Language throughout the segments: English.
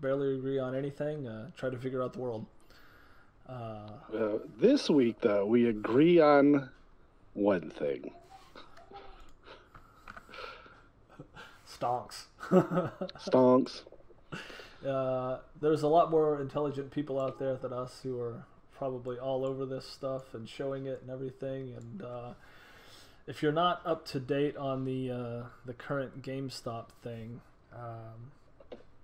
barely agree on anything. Uh, try to figure out the world. Uh, Uh, this week, though, we agree on one thing. stonks. Stonks. uh, there's a lot more intelligent people out there than us who are probably all over this stuff and showing it and everything. And uh, if you're not up to date on the uh, the current GameStop thing, um,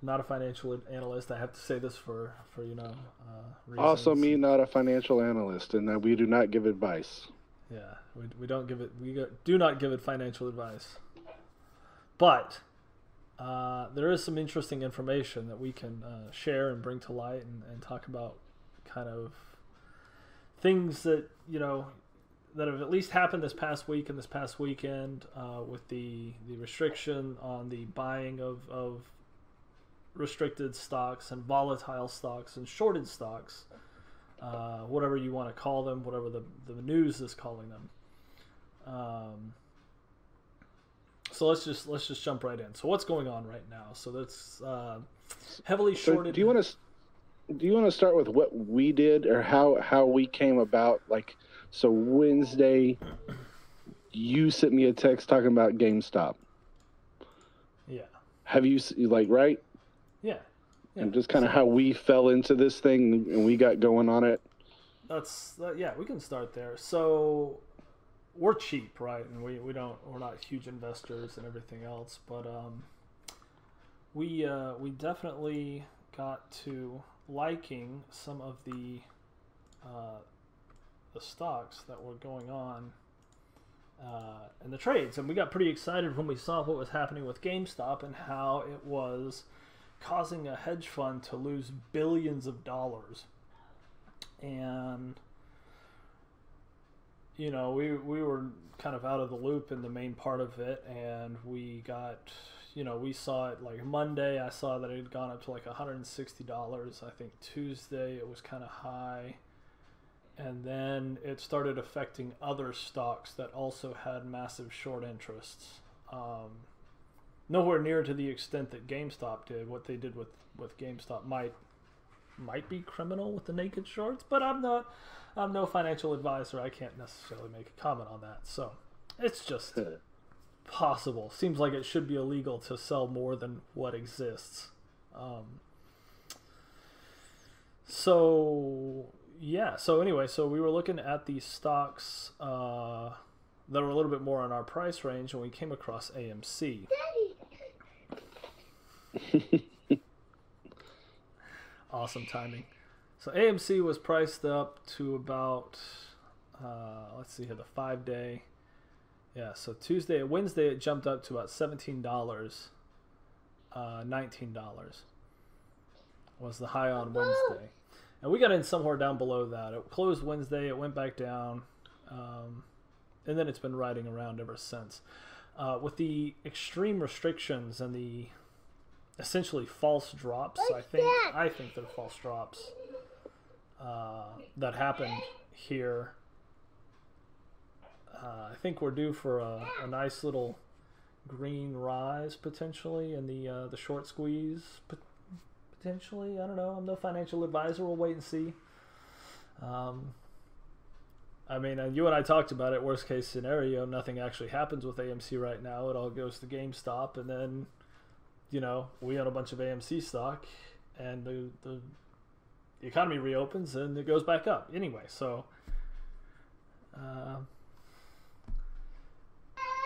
not a financial analyst. I have to say this for for you know. Uh. Also, me, not a financial analyst, and that we do not give advice. Yeah, we, we don't give it we go, do not give it financial advice. But uh, there is some interesting information that we can uh, share and bring to light and, and talk about kind of things that you know that have at least happened this past week and this past weekend uh, with the the restriction on the buying of, of restricted stocks and volatile stocks and shorted stocks uh, whatever you want to call them, whatever the, the news is calling them. Um, so let's just let's just jump right in. So what's going on right now? So that's uh, heavily So, shorted. do you want to? Do you want to start with what we did or how how we came about? Like, so Wednesday, you sent me a text talking about GameStop. Yeah, Have you like right? Yeah. And just kind of how we fell into this thing and we got going on it. that's uh, yeah. We can start there. So we're cheap, right? And we, we don't we're not huge investors and everything else, but um, we uh, we definitely got to liking some of the uh, the stocks that were going on uh, in the trades, and we got pretty excited when we saw what was happening with GameStop and how it was causing a hedge fund to lose billions of dollars, and you know we we were kind of out of the loop in the main part of it, and we got you know we saw it like Monday. I saw that it had gone up to like 160 dollars. I think Tuesday it was kind of high and then it started affecting other stocks that also had massive short interests. Um, nowhere near to the extent that GameStop did. What they did with, with GameStop might might be criminal with the naked shorts, but I'm not. I'm no financial advisor. I can't necessarily make a comment on that. So it's just possible. Seems like it should be illegal to sell more than what exists. Um, so yeah. So anyway, so we were looking at the stocks uh, that were a little bit more on our price range, and we came across AMC. awesome timing. So AMC was priced up to about uh, let's see here the five day. Yeah, so Tuesday, Wednesday, it jumped up to about seventeen dollars. Uh, Nineteen dollars was the high on Wednesday, and we got in somewhere down below that. It closed Wednesday, it went back down, um, and then it's been riding around ever since. Uh, with the extreme restrictions and the essentially false drops, I think I think they're false drops uh, that happened here. Uh, I think we're due for a, a nice little green rise potentially in the uh, the short squeeze potentially. I don't know. I'm no financial advisor. We'll wait and see. Um, I mean, and you and I talked about it. Worst case scenario, nothing actually happens with AMC right now. It all goes to GameStop, and then, you know, we own a bunch of AMC stock, and the the, economy reopens and it goes back up anyway. So, uh,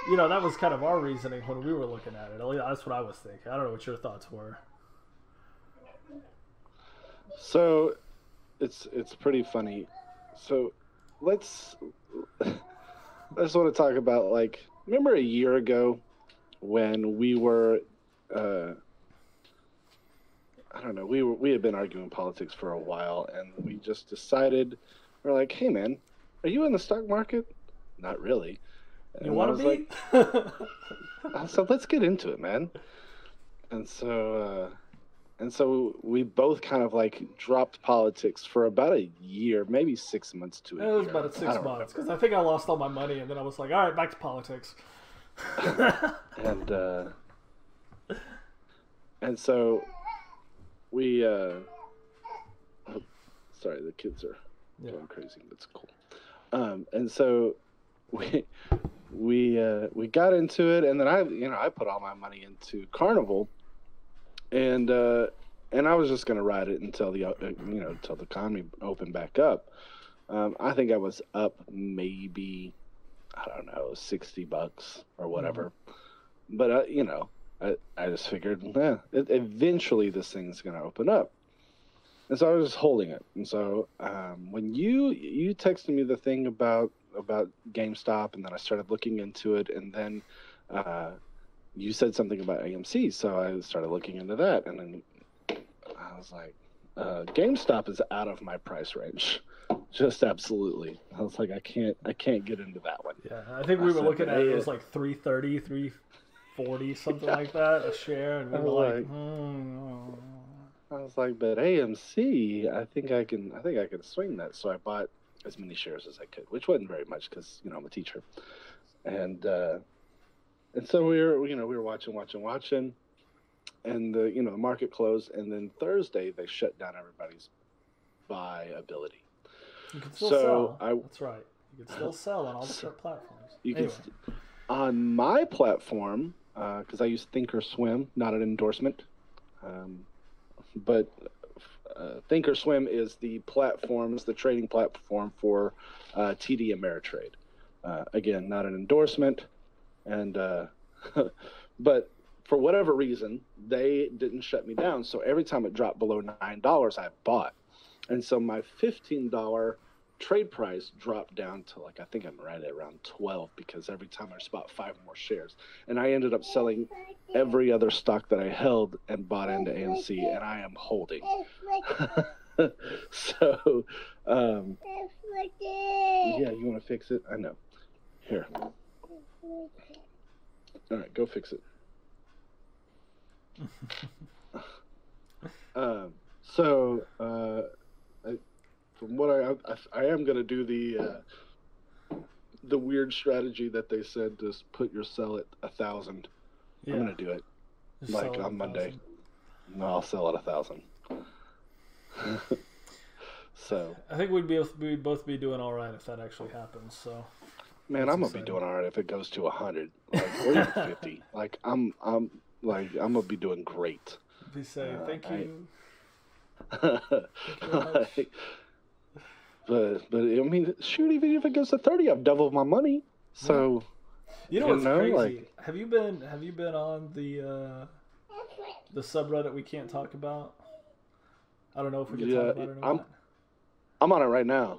you know, that was kind of our reasoning when we were looking at it. That's what I was thinking. I don't know what your thoughts were. So, it's it's pretty funny. So, let's I just want to talk about like remember a year ago when we were uh I don't know, we were we had been arguing politics for a while and we just decided we're like, "Hey man, are you in the stock market?" Not really. You And I want to like, be? Uh, so let's get into it, man. And so, uh, and so we both kind of like dropped politics for about a year, maybe six months to a it year. was about six months because I think I lost all my money, and then I was like, "All right, back to politics." And uh, and so we uh, oh, sorry, the kids are Yeah. going crazy. That's cool. Um, and so we we uh, we got into it, and then I you know I put all my money into Carnival, and uh, and I was just gonna ride it until the uh, you know until the economy opened back up. Um, I think I was up maybe I don't know sixty bucks or whatever, but uh, you know I I just figured yeah it, eventually this thing's gonna open up. And so I was just holding it. And so um, when you you texted me the thing about about GameStop, and then I started looking into it, and then uh, you said something about AMC, so I started looking into that, and then I was like, uh, GameStop is out of my price range, just absolutely. I was like, I can't I can't get into that one. Yeah, I think we were looking at it, it was like 330, 340, something like that, a share, and we were like, like- hmm. I was like, but AMC, I think I can, I think I can swing that. So I bought as many shares as I could, which wasn't very much because you know I'm a teacher, and uh, and so we were, you know, we were watching, watching, watching, and the you know the market closed, and then Thursday they shut down everybody's buy ability. you can still So, sell. I- That's right. You can still sell on all the different platforms. You can Anyway, st- on my platform because I use Thinkorswim, not an endorsement, um, but uh, Thinkorswim is the platform, is the trading platform for uh, TD Ameritrade. Uh, again, not an endorsement, and uh, but for whatever reason, they didn't shut me down. So every time it dropped below nine dollars, I bought, and so my fifteen dollar trade price dropped down to like I think I'm right at around 12 because every time I just bought five more shares, and I ended up selling every other stock that I held and bought into AMC, and I am holding. so, um, yeah, you want to fix it? I know. Here, all right, go fix it. um, so, uh, from what I, I, I am gonna do the uh, the weird strategy that they said just put your sell at a thousand. yeah, I'm gonna do it. just like on Monday. No, I'll sell at a thousand. so, I think we'd be we'd both be doing all right if that actually happens. So man, That's I'm gonna be doing all right if it goes to a hundred, like or even fifty. Like I'm, I'm like I'm gonna be doing great. we say Uh, thank I- you. much. Like, but but I mean, shoot, even if it goes to thirty, I've doubled my money. So You know what's know, crazy? like- have you been have you been on the uh, the subreddit we can't talk about? I don't know if we can Yeah, talk about it or I'm- not. I'm on it right now.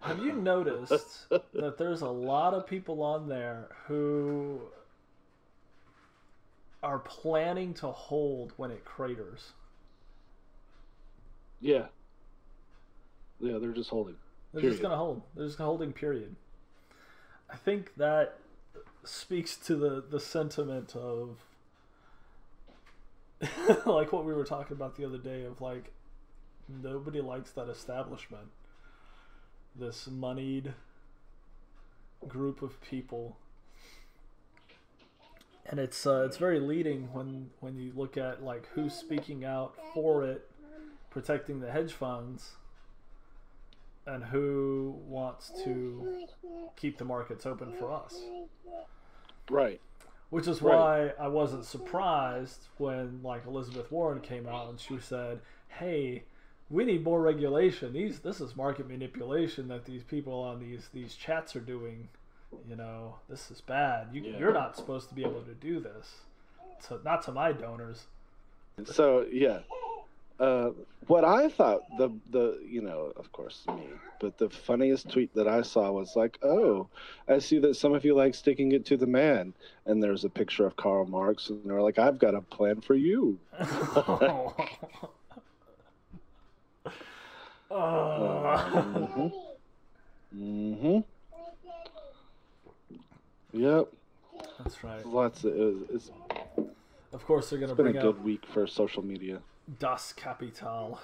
Have you noticed that there's a lot of people on there who are planning to hold when it craters? Yeah. Yeah, they're just holding. They're Period. just gonna hold. They're just holding. Period. I think that speaks to the the sentiment of like what we were talking about the other day of like nobody likes that establishment. This moneyed group of people. And it's uh, it's very leading when when you look at like who's speaking out for it, protecting the hedge funds, and who wants to keep the markets open for us. Right. Which is Right. why I wasn't surprised when like Elizabeth Warren came out and she said, "Hey, we need more regulation. These this is market manipulation that these people on these these chats are doing. You know, this is bad. You, Yeah. You're not supposed to be able to do this. To, not to my donors. So yeah, uh, what I thought the the you know of course me, but the funniest tweet that I saw was like, oh, I see that some of you like sticking it to the man, and there's a picture of Karl Marx, and they're like, I've got a plan for you. Uh, Mm-hmm. Yep. that's right. Lots of it's, Of course, they're going to it's been a bring up good week for social media. Das Kapital.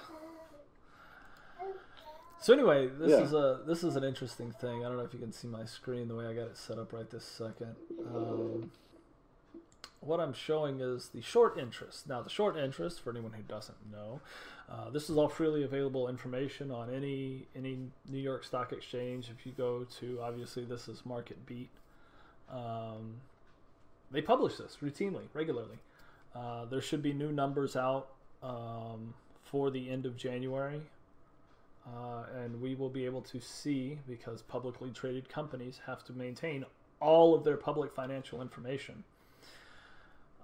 So anyway, this Yeah. is a this is an interesting thing. I don't know if you can see my screen the way I got it set up right this second. Um, what I'm showing is the short interest. Now, the short interest, for anyone who doesn't know, uh, this is all freely available information on any any New York Stock Exchange. If you go to, obviously, this is Market Beat. Um, they publish this routinely, regularly. Uh, there should be new numbers out um, for the end of January. Uh, and we will be able to see because publicly traded companies have to maintain all of their public financial information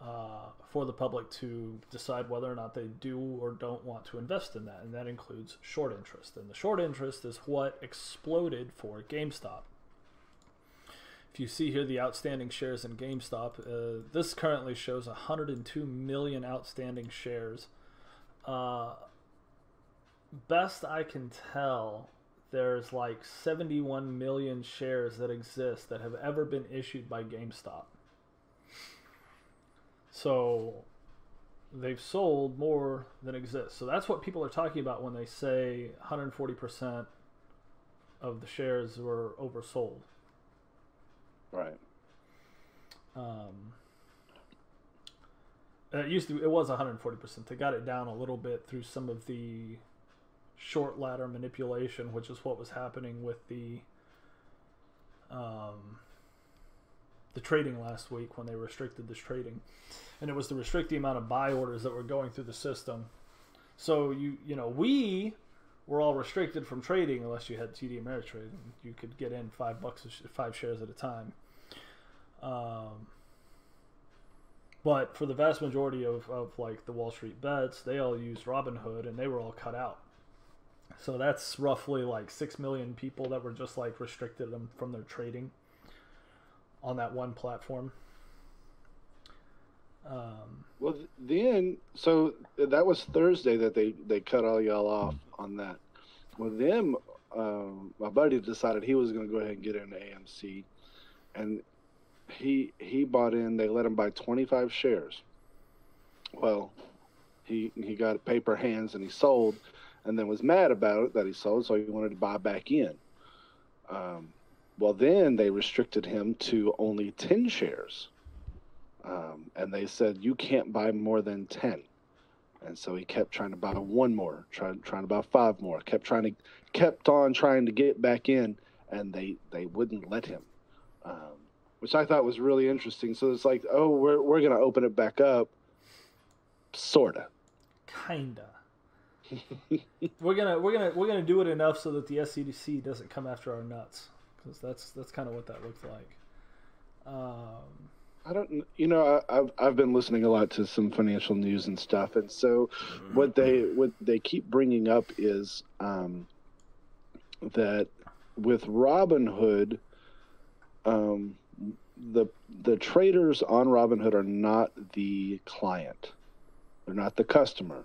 uh, for the public to decide whether or not they do or don't want to invest in that. And that includes short interest. And the short interest is what exploded for GameStop. If you see here the outstanding shares in GameStop, uh, this currently shows 102 million outstanding shares. Uh, best I can tell, there's like 71 million shares that exist that have ever been issued by GameStop. So they've sold more than exists. So that's what people are talking about when they say 140% of the shares were oversold. Right. Um, it used to it was 140%. They got it down a little bit through some of the short ladder manipulation, which is what was happening with the um, the trading last week when they restricted this trading, and it was to restrict the amount of buy orders that were going through the system. So you you know we were all restricted from trading unless you had TD Ameritrade. You could get in five bucks, five shares at a time. Um, but for the vast majority of, of like the Wall Street bets, they all used Robinhood and they were all cut out. So that's roughly like six million people that were just like restricted them from their trading on that one platform. Um, well, then so that was Thursday that they they cut all y'all off on that. Well, then um, my buddy decided he was going to go ahead and get into AMC, and he he bought in. They let him buy 25 shares. Well, he he got paper hands and he sold, and then was mad about it that he sold, so he wanted to buy back in. Um, well, then they restricted him to only 10 shares. Um, and they said, you can't buy more than 10. And so he kept trying to buy one more, trying, trying to buy five more, kept trying to, kept on trying to get back in, and they, they wouldn't let him, um, which I thought was really interesting. So it's like, oh, we're, we're going to open it back up. Sorta. Kinda. we're gonna we're gonna we're gonna do it enough so that the SEC doesn't come after our nuts because that's that's kind of what that looked like. Um, I don't, you know, I, have I've been listening a lot to some financial news and stuff, and so what they what they keep bringing up is um, that with Robinhood, um, the the traders on Robinhood are not the client, they're not the customer.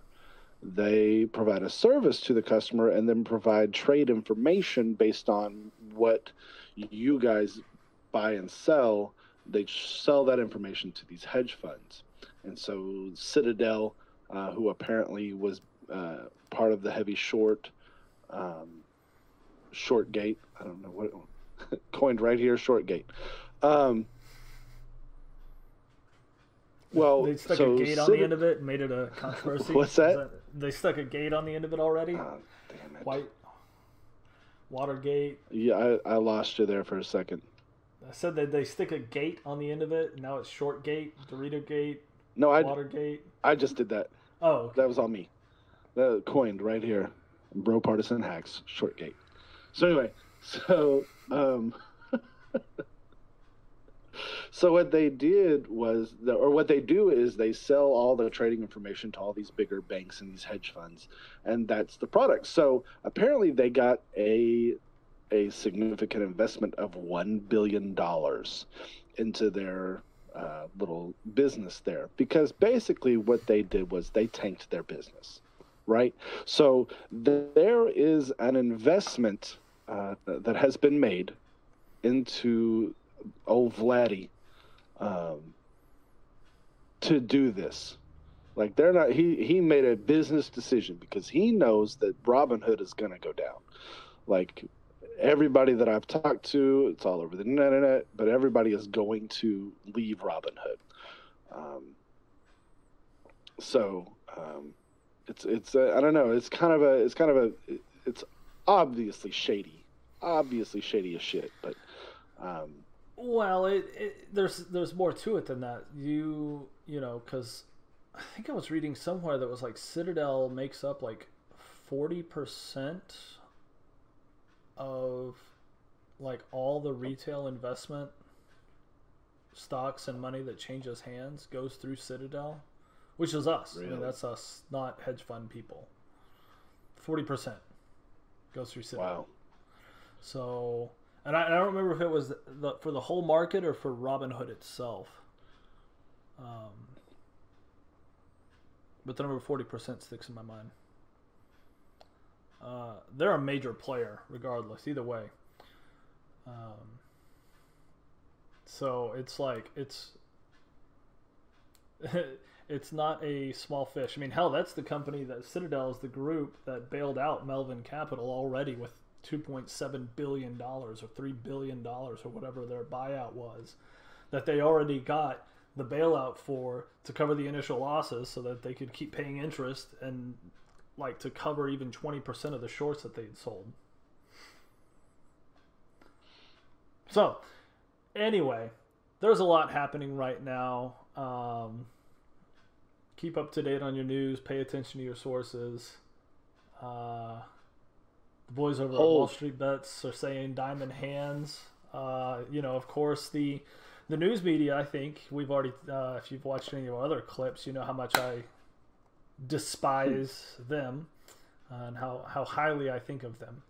They provide a service to the customer and then provide trade information based on what you guys buy and sell, they sell that information to these hedge funds. And so Citadel, uh, who apparently was uh, part of the heavy short, um, short gate, I don't know what, coined right here, short gate. Um, well, they stuck so a gate on the end of it and made it a controversy. What's that? that? They stuck a gate on the end of it already. Oh, damn it. White Watergate. Yeah, I, I lost you there for a second. I said that they stick a gate on the end of it. Now it's short gate, Dorito gate, no, I Watergate. I just did that. Oh, okay. that was all me. That coined right here, bro partisan hacks short gate. So anyway, so um, so what they did was, the, or what they do is they sell all the trading information to all these bigger banks and these hedge funds, and that's the product. So apparently they got a a significant investment of one billion dollars into their uh, little business there because basically what they did was they tanked their business, right? So there is an investment uh, that has been made into old Vladdy um, to do this. Like they're not. He he made a business decision because he knows that Robinhood is going to go down. Like everybody that I've talked to, it's all over the internet, but everybody is going to leave Robinhood. Um, so um, it's it's uh, I don't know. It's kind of a it's kind of a it's obviously shady, obviously shady as shit. But um, Well, it, it there's there's more to it than that. You you know because I think I was reading somewhere that was like Citadel makes up like forty percent of like all the retail investment stocks and money that changes hands goes through Citadel, which is us. I mean, that's us, not hedge fund people. Forty percent goes through Citadel. wow, So, and I, I don't remember if it was the, for the whole market or for Robinhood itself. Um, but the number forty percent sticks in my mind. Uh, they're a major player, regardless. Either way. Um, so it's like it's it's not a small fish. I mean, hell, that's the company that Citadel is the group that bailed out Melvin Capital already with 2.7 billion dollars or 3 billion dollars or whatever their buyout was that they already got the bailout for to cover the initial losses so that they could keep paying interest and like to cover even 20% of the shorts that they'd sold. So, anyway, there's a lot happening right now. Um, keep up to date on your news. Pay attention to your sources. Uh, the boys over at Wall Street Bets are saying diamond hands. Uh, you know, of course, the the news media. I think we've already. Uh, if you've watched any of our other clips, you know how much I despise them uh, and how how highly I think of them.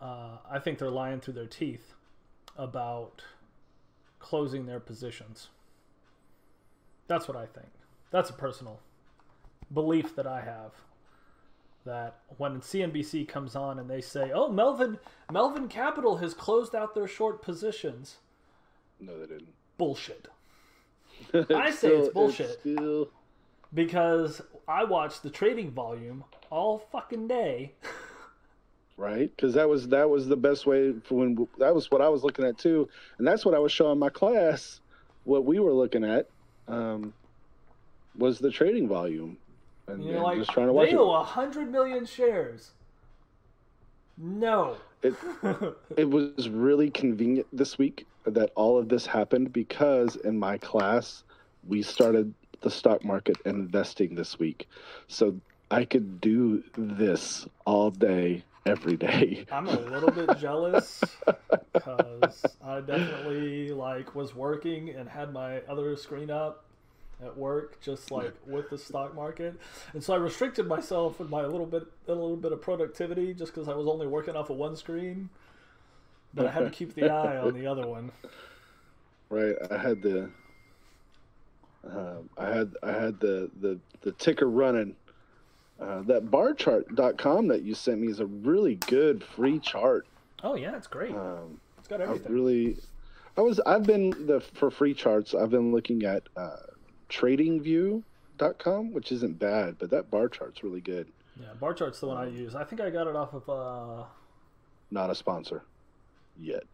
Uh, I think they're lying through their teeth about closing their positions. That's what I think. That's a personal belief that I have. That when CNBC comes on and they say, "Oh, Melvin Melvin Capital has closed out their short positions," no, they didn't. bullshit. I say it's bullshit. still, Because I watched the trading volume all fucking day. right? Because that was that was the best way for when that was what I was looking at too, and that's what I was showing my class. What we were looking at um, was the trading volume, and, You're like, just trying to watch they it. hundred million shares. No. It it was really convenient this week that all of this happened because in my class we started the stock market and investing this week, so I could do this all day, every day. I'm a little bit jealous because I definitely like was working and had my other screen up at work, just like with the stock market, and so I restricted myself with my little bit, a little bit of productivity, just because I was only working off of one screen. But I had to keep the eye on the other one. Right, I had the, um, I had I had the the the ticker running. Uh, that barchart.com that you sent me is a really good free chart. Oh yeah, it's great. Um, It's got I everything. really, I was I've been the for free charts. I've been looking at uh, TradingView.com, which isn't bad, but that bar chart's really good. Yeah, bar chart's the one I use. I think I got it off of. uh Not a sponsor yet.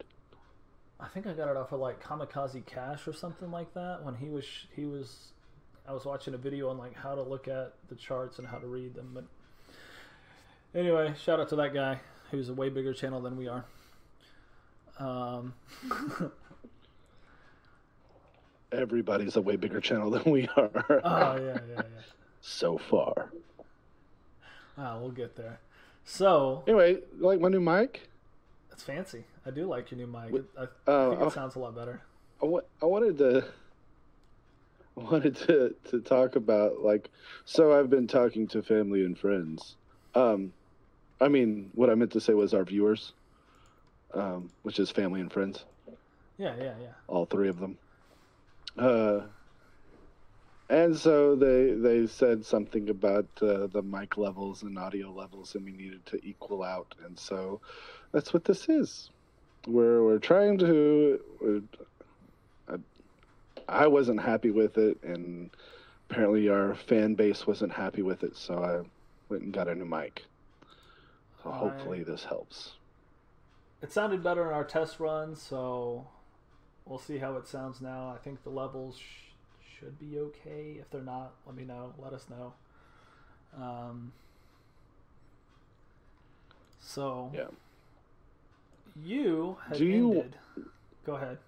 I think I got it off of like Kamikaze Cash or something like that. When he was he was, I was watching a video on like how to look at the charts and how to read them. But anyway, shout out to that guy who's a way bigger channel than we are. Um, Everybody's a way bigger channel than we are oh yeah, yeah, yeah. so far. Ah, we'll get there. So Anyway, you like my new mic? it's fancy. I do like your new mic. It, I, I Uh, think oh. it sounds a lot better. I I wanted to I wanted to to talk about like so I've been talking to family and friends. Um I mean what I meant to say was our viewers. Um which is family and friends, Yeah, yeah, yeah. all three of them. Uh and so they they said something about uh, the mic levels and audio levels and we needed to equal out and so that's what this is. We're we're trying to we're, I wasn't happy with it, and apparently our fan base wasn't happy with it, so I went and got a new mic. So I- hopefully this helps. It sounded better in our test run, so we'll see how it sounds now. I think the levels sh- should be okay. If they're not, let me know. Let us know. Um, so Yeah. you had Do you- ended. Go ahead.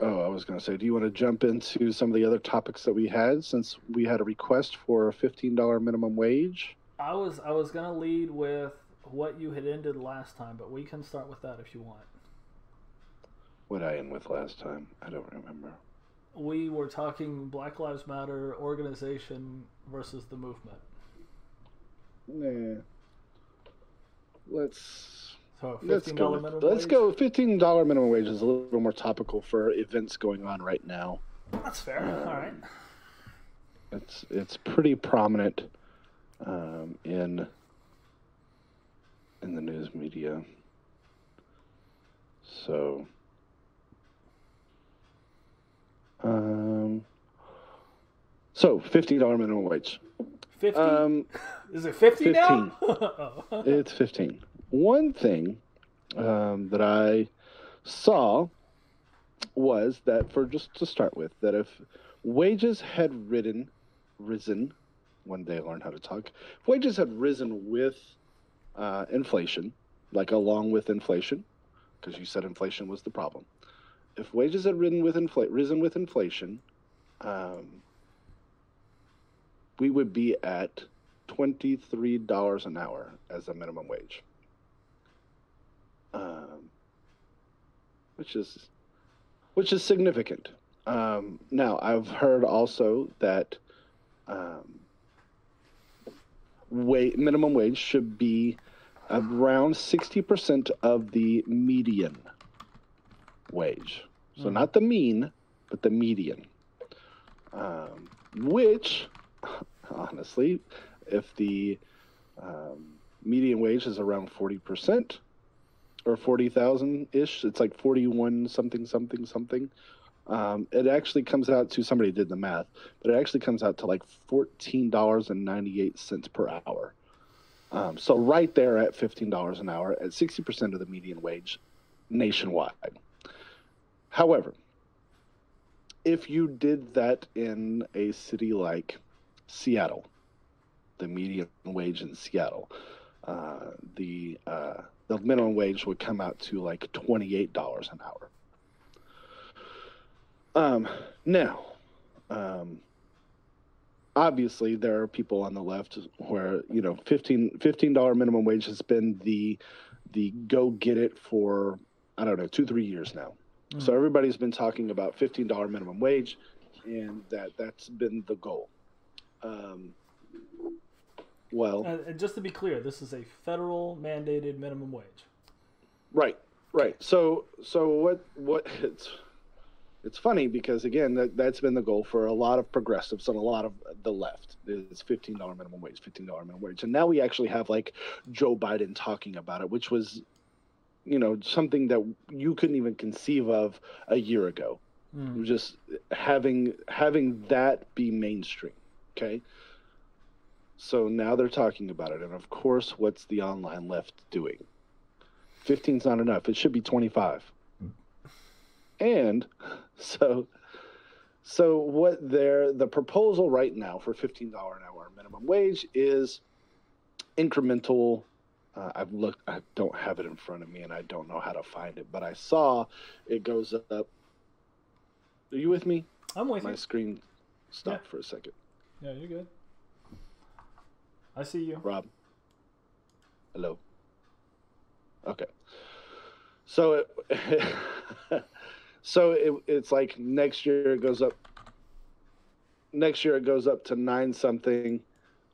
Oh, I was going to say, do you want to jump into some of the other topics that we had since we had a request for a $15 minimum wage? I was I was gonna lead with what you had ended last time, but we can start with that if you want. What I end with last time? I don't remember. We were talking Black Lives Matter organization versus the movement. Nah. Let's So let's go. With, minimum let's wage? go. Fifteen dollar minimum wage is a little more topical for events going on right now. That's fair. Um, All right. It's it's pretty prominent um, in in the news media. So, um, so fifteen dollar minimum wage. Fifty. Um, Is it fifty now? oh. it's fifteen. One thing um, that I saw was that for just to start with, that if wages had ridden, risen, one day I learned how to talk. If wages had risen with uh, inflation, like along with inflation, because you said inflation was the problem. If wages had risen with infl- risen with inflation, um, we would be at twenty-three dollars an hour as a minimum wage, um, which is which is significant. Um, now, I've heard also that um, wait, minimum wage should be around sixty percent of the median wage. So Mhm. not the mean, but the median. Um, which, honestly, if the um, median wage is around forty percent or forty thousand ish, it's like forty-one something something something. Um, it actually comes out to somebody did the math, but it actually comes out to like fourteen dollars and ninety-eight cents per hour. Um, so right there at fifteen dollars an hour, at sixty percent of the median wage nationwide. However, if you did that in a city like Seattle, the median wage in Seattle, uh, the uh, the minimum wage would come out to like twenty eight dollars an hour. Um, now, um, obviously, there are people on the left where you know 15 dollar minimum wage has been the the go get it for I don't know two three years now. So everybody's been talking about fifteen dollar minimum wage, and that that's been the goal. Um, well, And, and just to be clear, this is a federal mandated minimum wage. Right, right. So, so what? What? It's it's funny because again, that that's been the goal for a lot of progressives and a lot of the left. Is fifteen dollar minimum wage, fifteen dollar minimum wage, and now we actually have like Joe Biden talking about it, which was, you know, something that you couldn't even conceive of a year ago. Mm. Just having having that be mainstream. Okay. So now they're talking about it, and of course, what's the online left doing? 15 is not enough. It should be 25. And so so what they're the proposal right now for $15 an hour minimum wage is incremental uh, I've looked I don't have it in front of me and I don't know how to find it, but I saw it goes up Are you with me? I'm with My you. screen stopped for a second. Yeah, you're good. I see you. Rob. Hello. Okay. So it, so it, it's like next year it goes up. Next year it goes up to nine something.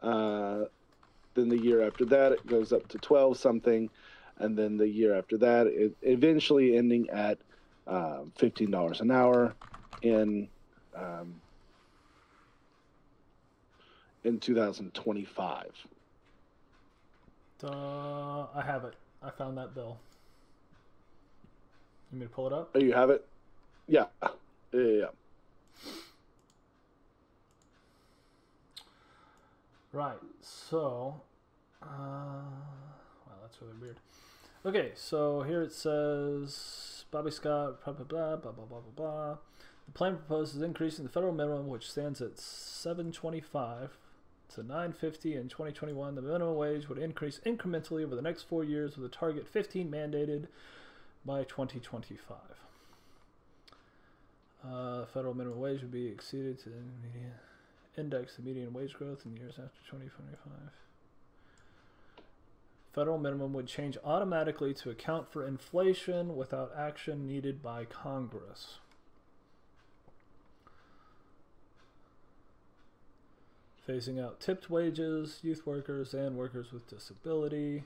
Uh, then the year after that it goes up to twelve something, and then the year after that it eventually ending at fifteen dollars an hour in um, in 2025. Uh, I have it. I found that bill. You want me to pull it up? Oh, you have it? Yeah. yeah, yeah. Right. So, uh, wow, that's really weird. Okay, so here it says Bobby Scott, blah, blah, blah, blah, blah, blah, blah. The plan proposes increasing the federal minimum, which stands at 725 to 950 in 2021. The minimum wage would increase incrementally over the next four years with a target 15 mandated by 2025. Uh, federal minimum wage would be exceeded to the median index the median wage growth in years after 2025. Federal minimum would change automatically to account for inflation without action needed by Congress. Phasing out tipped wages, youth workers, and workers with disability.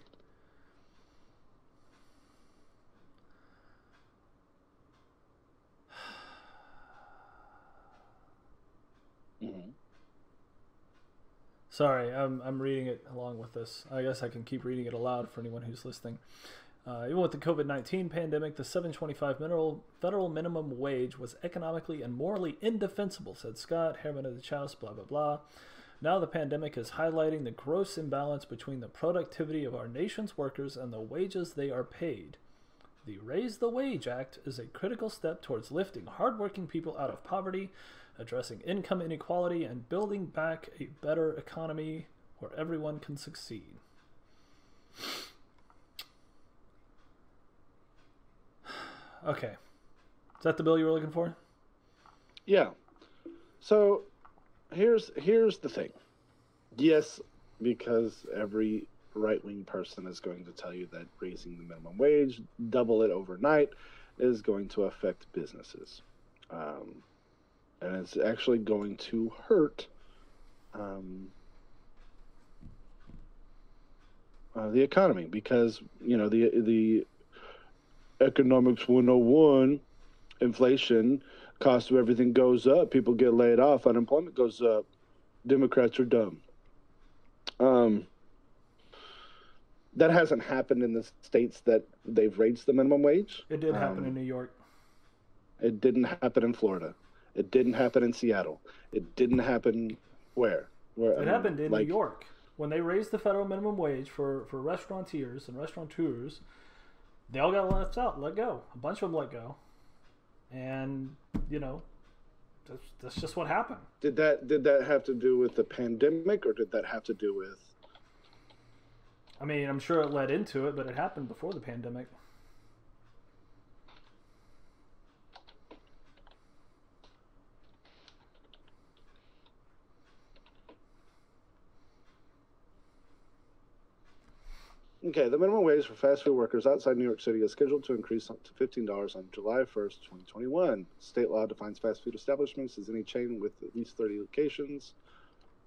Mhm. Sorry, I'm, I'm reading it along with this. I guess I can keep reading it aloud for anyone who's listening. Uh, even with the COVID 19 pandemic, the 725 mineral, federal minimum wage was economically and morally indefensible, said Scott, Herman of the Chouse, blah, blah, blah. Now the pandemic is highlighting the gross imbalance between the productivity of our nation's workers and the wages they are paid. The Raise the Wage Act is a critical step towards lifting hardworking people out of poverty, addressing income inequality, and building back a better economy where everyone can succeed. Okay. Is that the bill you were looking for? Yeah. So here's here's the thing. Yes, because every right wing person is going to tell you that raising the minimum wage, double it overnight, is going to affect businesses, um, and it's actually going to hurt um, uh, the economy because you know the the economics 101 inflation cost of everything goes up people get laid off unemployment goes up democrats are dumb. Um, that hasn't happened in the states that they've raised the minimum wage. It did happen Um, in New York. it didn't happen in florida it didn't happen in seattle it didn't happen where where I It mean, happened in like- New York when they raised the federal minimum wage for for restaurateurs and restaurateurs. They all got left out, let go. A bunch of them let go, and you know, that's, that's just what happened. did that did that have to do with the pandemic or did that have to do with I mean, I'm sure it led into it, but it happened before the pandemic. Okay, the minimum wage for fast food workers outside New York City is scheduled to increase to $15 on July 1st, 2021. State law defines fast food establishments as any chain with at least 30 locations.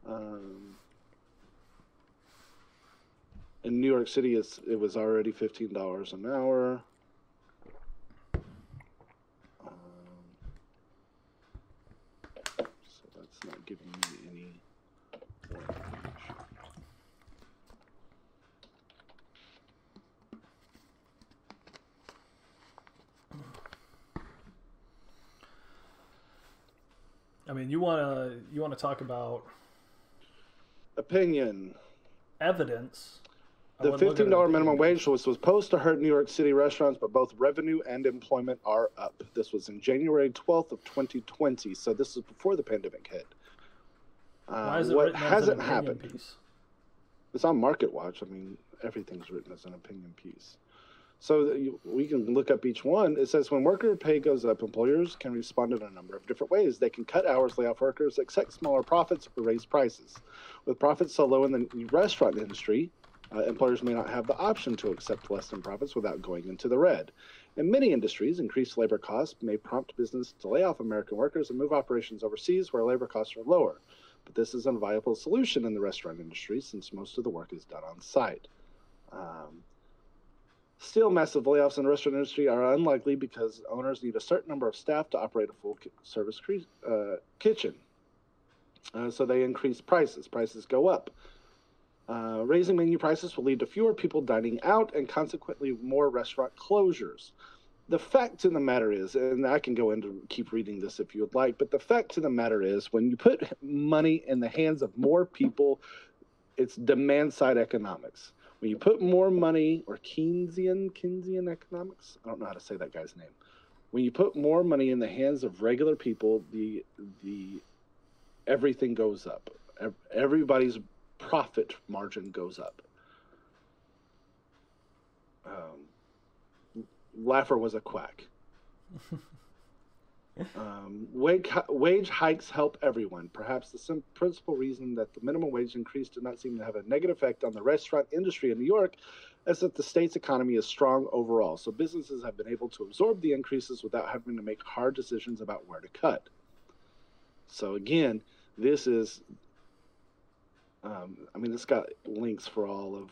Um, in New York City, it was already $15 an hour. Um, so that's not giving me any more information. I mean, you wanna you wanna talk about Opinion. evidence. The wouldn't look at fifteen it minimum wage was, was supposed to hurt New York City restaurants, but both revenue and employment are up. This was in January twelfth of twenty twenty, so this is before the pandemic hit. Uh, Why is it what written as an hasn't opinion happened? piece? It's on Market Watch. I mean, everything's written as an opinion piece. So we can look up each one. It says when worker pay goes up, employers can respond in a number of different ways. They can cut hours, lay off workers, accept smaller profits, or raise prices. With profits so low in the restaurant industry, uh, employers may not have the option to accept less than profits without going into the red. In many industries, increased labor costs may prompt business to lay off American workers and move operations overseas where labor costs are lower. But this is an viable solution in the restaurant industry since most of the work is done on site. Um, still, massive layoffs in the restaurant industry are unlikely because owners need a certain number of staff to operate a full service cre- uh, kitchen. Uh, so they increase prices. Prices go up. Uh, raising menu prices will lead to fewer people dining out and consequently more restaurant closures. The fact of the matter is, and I can go into keep reading this if you would like, but the fact of the matter is, when you put money in the hands of more people, it's demand side economics. When you put more money, or Keynesian Keynesian economics, I don't know how to say that guy's name. when you put more money in the hands of regular people, the the everything goes up. Everybody's profit margin goes up. Um, Laffer was a quack. um, wage, wage hikes help everyone. Perhaps the sim- principal reason that the minimum wage increase did not seem to have a negative effect on the restaurant industry in New York is that the state's economy is strong overall. So businesses have been able to absorb the increases without having to make hard decisions about where to cut. So again, this is, um, I mean, it's got links for all of,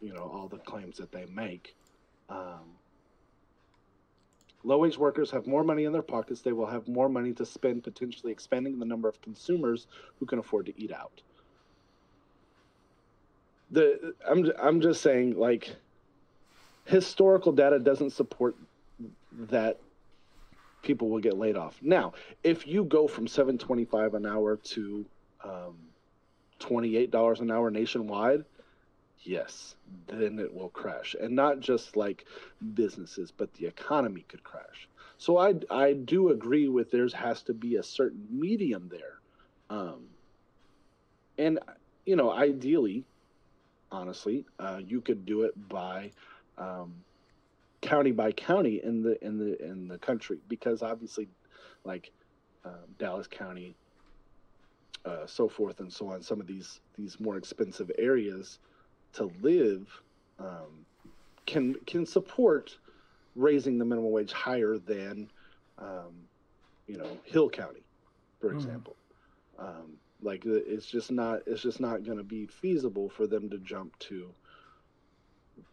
you know, all the claims that they make. Um, Low wage workers have more money in their pockets. They will have more money to spend, potentially expanding the number of consumers who can afford to eat out. The I'm I'm just saying like historical data doesn't support that people will get laid off. Now, if you go from 725 an hour to um, $28 an hour nationwide, yes, then it will crash. And not just like businesses, but the economy could crash. So I, I do agree with there has to be a certain medium there. Um, and, you know, ideally, honestly, uh, you could do it by um, county by county in the in the in the country because obviously, like um, Dallas County, uh, so forth and so on, some of these these more expensive areas to live um, can can support raising the minimum wage higher than um, you know Hill County, for mm. example. Um, like it's just not it's just not going to be feasible for them to jump to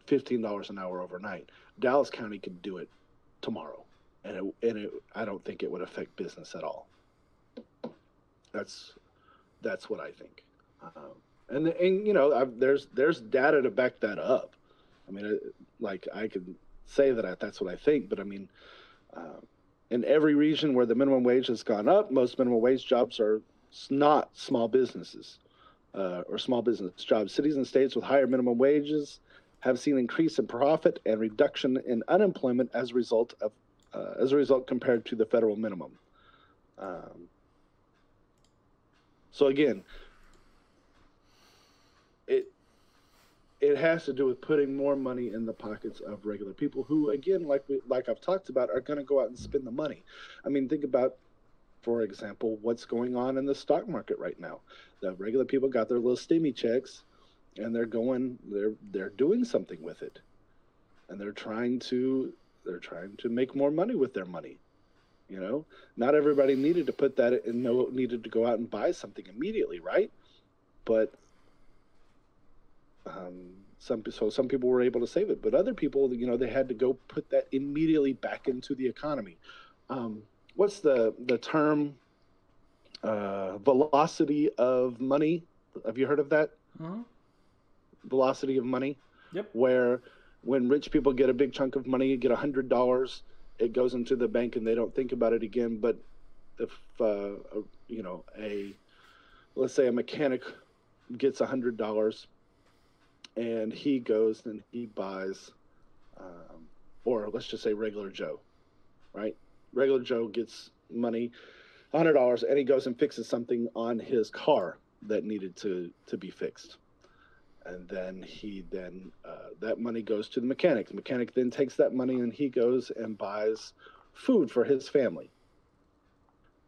fifteen dollars an hour overnight. Dallas County could do it tomorrow, and it and it I don't think it would affect business at all. That's that's what I think. Um, and and you know I've, there's there's data to back that up. I mean, like I could say that I, that's what I think, but I mean, uh, in every region where the minimum wage has gone up, most minimum wage jobs are not small businesses uh, or small business jobs. Cities and states with higher minimum wages have seen increase in profit and reduction in unemployment as a result of uh, as a result compared to the federal minimum. Um, so again, it it has to do with putting more money in the pockets of regular people who again like we, like I've talked about are going to go out and spend the money. I mean think about for example what's going on in the stock market right now. The regular people got their little steamy checks and they're going they're they're doing something with it. And they're trying to they're trying to make more money with their money. You know, not everybody needed to put that in no needed to go out and buy something immediately, right? But um, some so some people were able to save it, but other people, you know, they had to go put that immediately back into the economy. Um, what's the the term? Uh, velocity of money. Have you heard of that? Mm-hmm. Velocity of money. Yep. Where when rich people get a big chunk of money, you get a hundred dollars, it goes into the bank and they don't think about it again. But if uh, a, you know a let's say a mechanic gets a hundred dollars and he goes and he buys, um, or let's just say regular Joe, right? Regular Joe gets money, hundred dollars, and he goes and fixes something on his car that needed to to be fixed, and then he then uh, that money goes to the mechanic. The mechanic then takes that money and he goes and buys food for his family.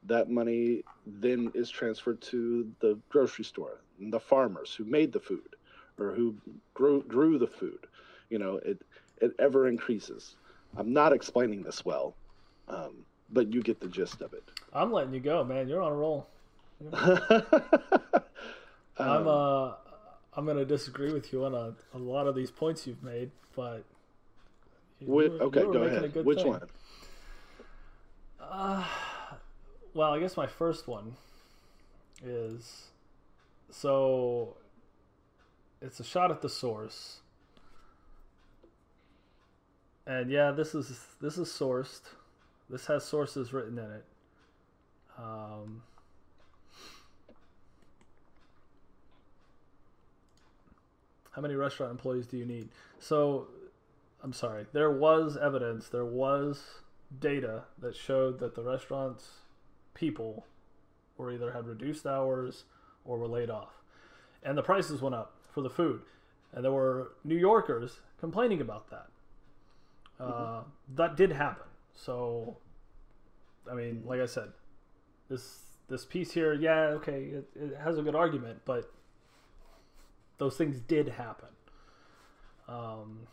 That money then is transferred to the grocery store and the farmers who made the food or who grew, grew the food. You know, it it ever increases. I'm not explaining this well, um, but you get the gist of it. I'm letting you go, man. You're on a roll. I'm uh I'm gonna disagree with you on a, a lot of these points you've made, but you, were, okay, go ahead. Which thing. one? Uh, well, I guess my first one is so it's a shot at the source. And yeah, this is this is sourced. This has sources written in it. Um, how many restaurant employees do you need? So, I'm sorry. There was evidence. There was data that showed that the restaurants people were either had reduced hours or were laid off, and the prices went up for the food, and there were New Yorkers complaining about that. Uh, That did happen. So, I mean, like I said, this this piece here, yeah, okay, it, it has a good argument, but those things did happen. Um,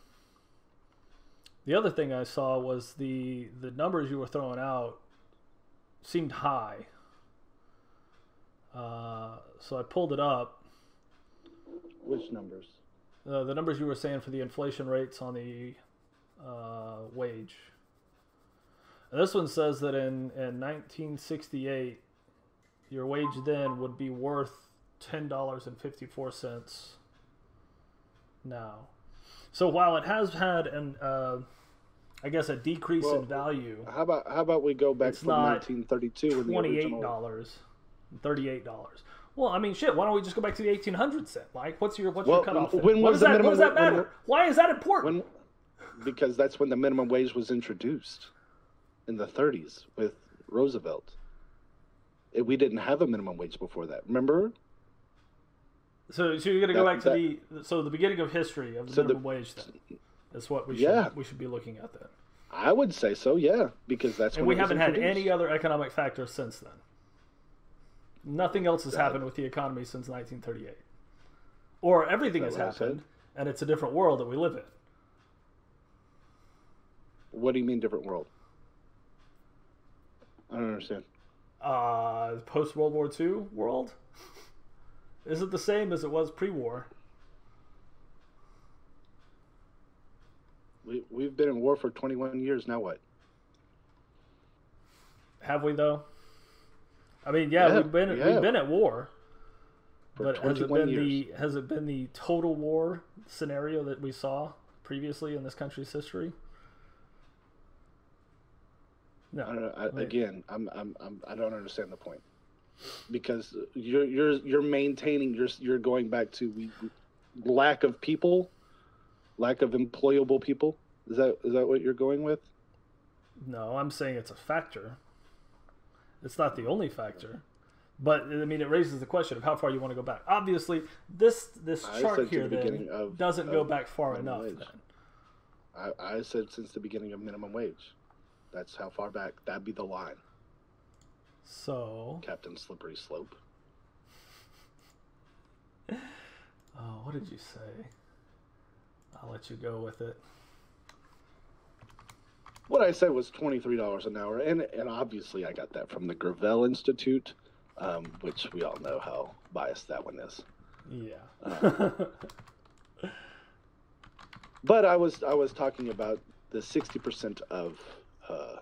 the other thing I saw was the the numbers you were throwing out seemed high. Uh, so I pulled it up. Which numbers? Uh, the numbers you were saying for the inflation rates on the uh, wage. And this one says that in, in 1968, your wage then would be worth $10.54 now. So while it has had an, uh, I guess, a decrease Well, in value, How about how about we go back to 1932 when the original dollars, thirty-eight dollars. Well, I mean, shit. Why don't we just go back to the eighteen hundreds then, Mike? What's your what's Well, your cutoff? when what was does the that what does that wa- when matter? Why is that important? when because that's when the minimum wage was introduced in the 30s with Roosevelt. It, we didn't have a minimum wage before that. Remember? so, so you're gonna go that- back to the so the beginning of history of the So the- minimum wage then. That's what we should Yeah. we should be looking at then. I would say so, yeah, because that's And when we haven't had any other economic factors since then. Nothing else has happened with the economy since 1938, or everything has that what I happened, and it's a different world that we live in. What do you mean different world? I don't understand. uh, post World War II world? Is it the same as it was pre-war? We we've been in war for 21 years. Now what? Have we though? I mean, yeah, Yeah, we've been yeah. we've been at war, For but has it been years. the has it been the total war scenario that we saw previously in this country's history? No. I don't know. I, Wait. again, I'm, I'm, I'm, I don't understand the point because you're, you're, you're maintaining, you're, you're going back to we, lack of people, lack of employable people. Is that, is that what you're going with? No, I'm saying it's a factor. It's not the only factor. But I mean, it raises the question of how far you want to go back. Obviously, this this I chart here the then of- doesn't go back far enough. wage. Then I, I said since the beginning of minimum wage. That's how far back. That'd be the line, so, Captain Slippery Slope. oh, what did you say? I'll let you go with it. What I said was twenty three dollars an hour, and and obviously I got that from the Gravel Institute, um, which we all know how biased that one is. Yeah. But I was I was talking about the sixty percent of uh,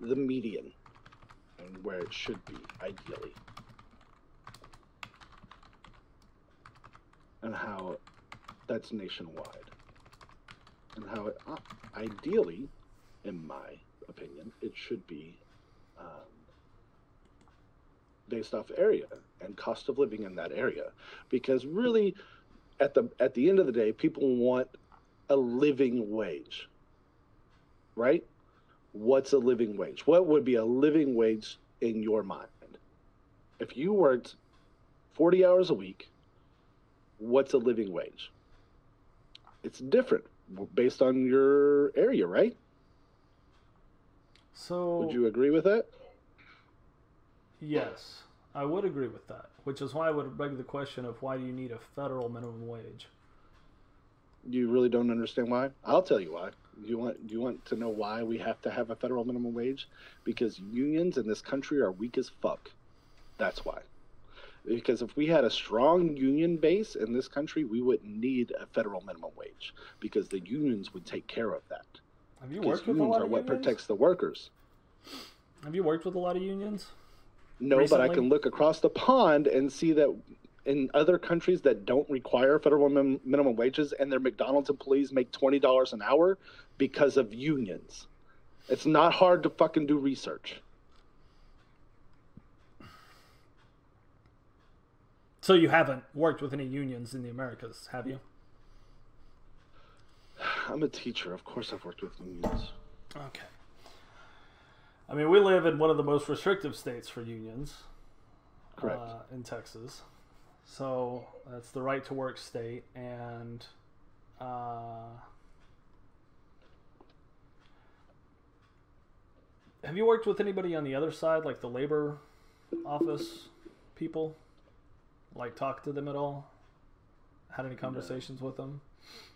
the median and where it should be ideally, and how that's nationwide, and how it, uh, ideally, in my opinion, it should be um, based off area and cost of living in that area, because really at the at the end of the day, people want a living wage. Right? What's a living wage? What would be a living wage in your mind? If you worked 40 hours a week, what's a living wage? It's different based on your area, right? So Would you agree with that? yes, I would agree with that. Which is why I would beg the question of why do you need a federal minimum wage? You really don't understand why? I'll tell you why. You want do you want to know why we have to have a federal minimum wage? Because unions in this country are weak as fuck. That's why. Because if we had a strong union base in this country, we wouldn't need a federal minimum wage because the unions would take care of that. Have you worked with a lot of what unions? protects the workers. Have you worked with a lot of unions? No, but I can look across the pond and see that in other countries that don't require federal min- minimum wages and their McDonald's employees make $20 an hour because of unions. It's not hard to fucking do research. So you haven't worked with any unions in the Americas, have you? I'm a teacher. Of course I've worked with unions. Okay. I mean, we live in one of the most restrictive states for unions. Correct. Uh, in Texas. So that's the right to work state. And uh, have you worked with anybody on the other side, like the labor office people? Like, talk to them at all? Had any conversations with them?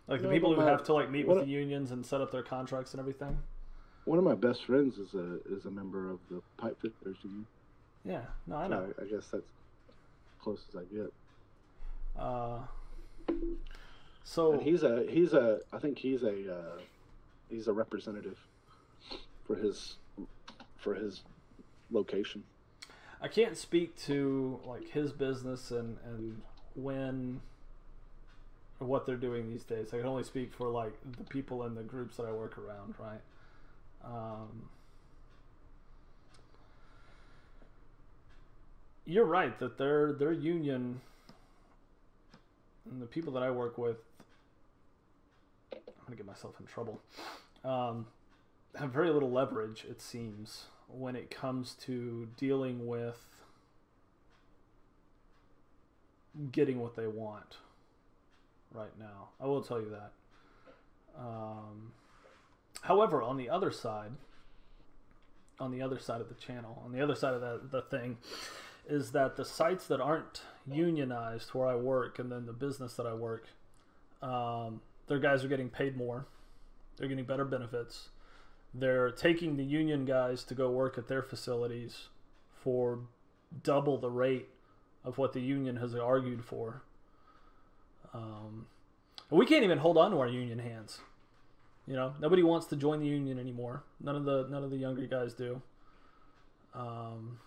Like the No, people who my- have to like meet with the unions and set up their contracts and everything. One of my best friends is a is a member of the pipe fitters union. Yeah, no, I know. I, I guess that's close as I get. Uh, so And he's a he's a I think he's a uh, he's a representative for his for his location. I can't speak to like his business and and when what they're doing these days. I can only speak for like the people in the groups that I work around, right? Um, you're right that their their union and the people that I work with. I'm gonna get myself in trouble. Um, have very little leverage, it seems, when it comes to dealing with getting what they want right now. I will tell you that. Um, however, on the other side, on the other side of the channel, on the other side of the, the thing, is that the sites that aren't unionized where I work and then the business that I work, um, their guys are getting paid more. They're getting better benefits. They're taking the union guys to go work at their facilities for double the rate of what the union has argued for. Um, we can't even hold on to our union hands. You know, nobody wants to join the union anymore. None of the none of the younger guys do. Um,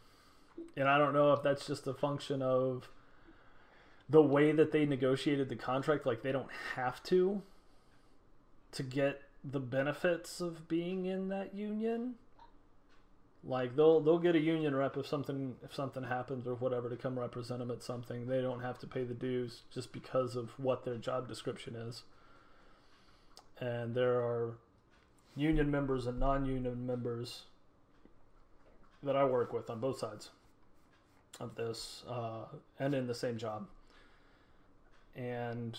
and I don't know if that's just a function of the way that they negotiated the contract. Like they don't have to to get the benefits of being in that union. Like they'll they'll get a union rep if something if something happens or whatever to come represent them at something. They don't have to pay the dues just because of what their job description is. And there are union members and non-union members that I work with on both sides of this uh, and in the same job. And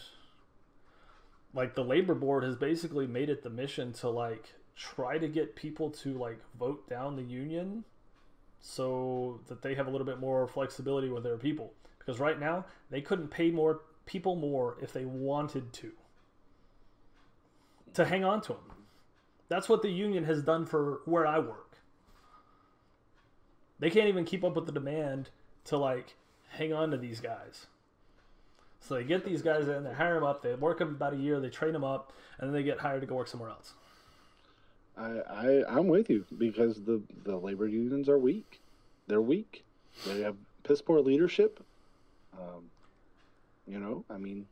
like the labor board has basically made it the mission to like try to get people to like vote down the union so that they have a little bit more flexibility with their people. Because right now they couldn't pay more people more if they wanted to. To hang on to them that's what the union has done for where i work. They can't even keep up with the demand to like hang on to these guys. So they get these guys in, they hire them up, they work them about a year, they train them up, and then they get hired to go work somewhere else. I, I I'm with you because the the labor unions are weak. They're weak. They have piss poor leadership. Um, you know, I mean,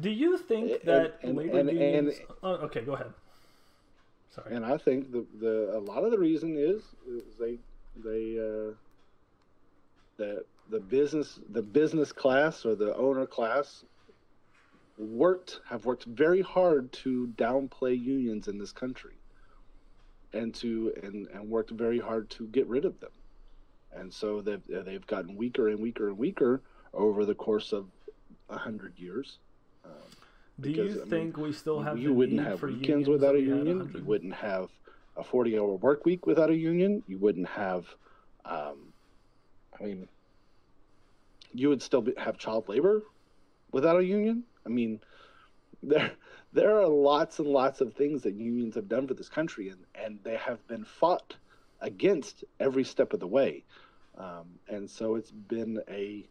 Do you think that and- labor and- unions? and- oh, okay, go ahead. Sorry. and I think the the a lot of the reason is, is they they uh, the the business the business class or the owner class worked have worked very hard to downplay unions in this country and to and, and worked very hard to get rid of them and so they've they've gotten weaker and weaker and weaker over the course of a hundred years um, Do because, you I mean, think we still have you wouldn't have weekends without a union. You wouldn't have a forty-hour work week without a union. You wouldn't have, um, I mean, you would still be, have child labor without a union. I mean, there there are lots and lots of things that unions have done for this country, and and they have been fought against every step of the way. Um, and so it's been a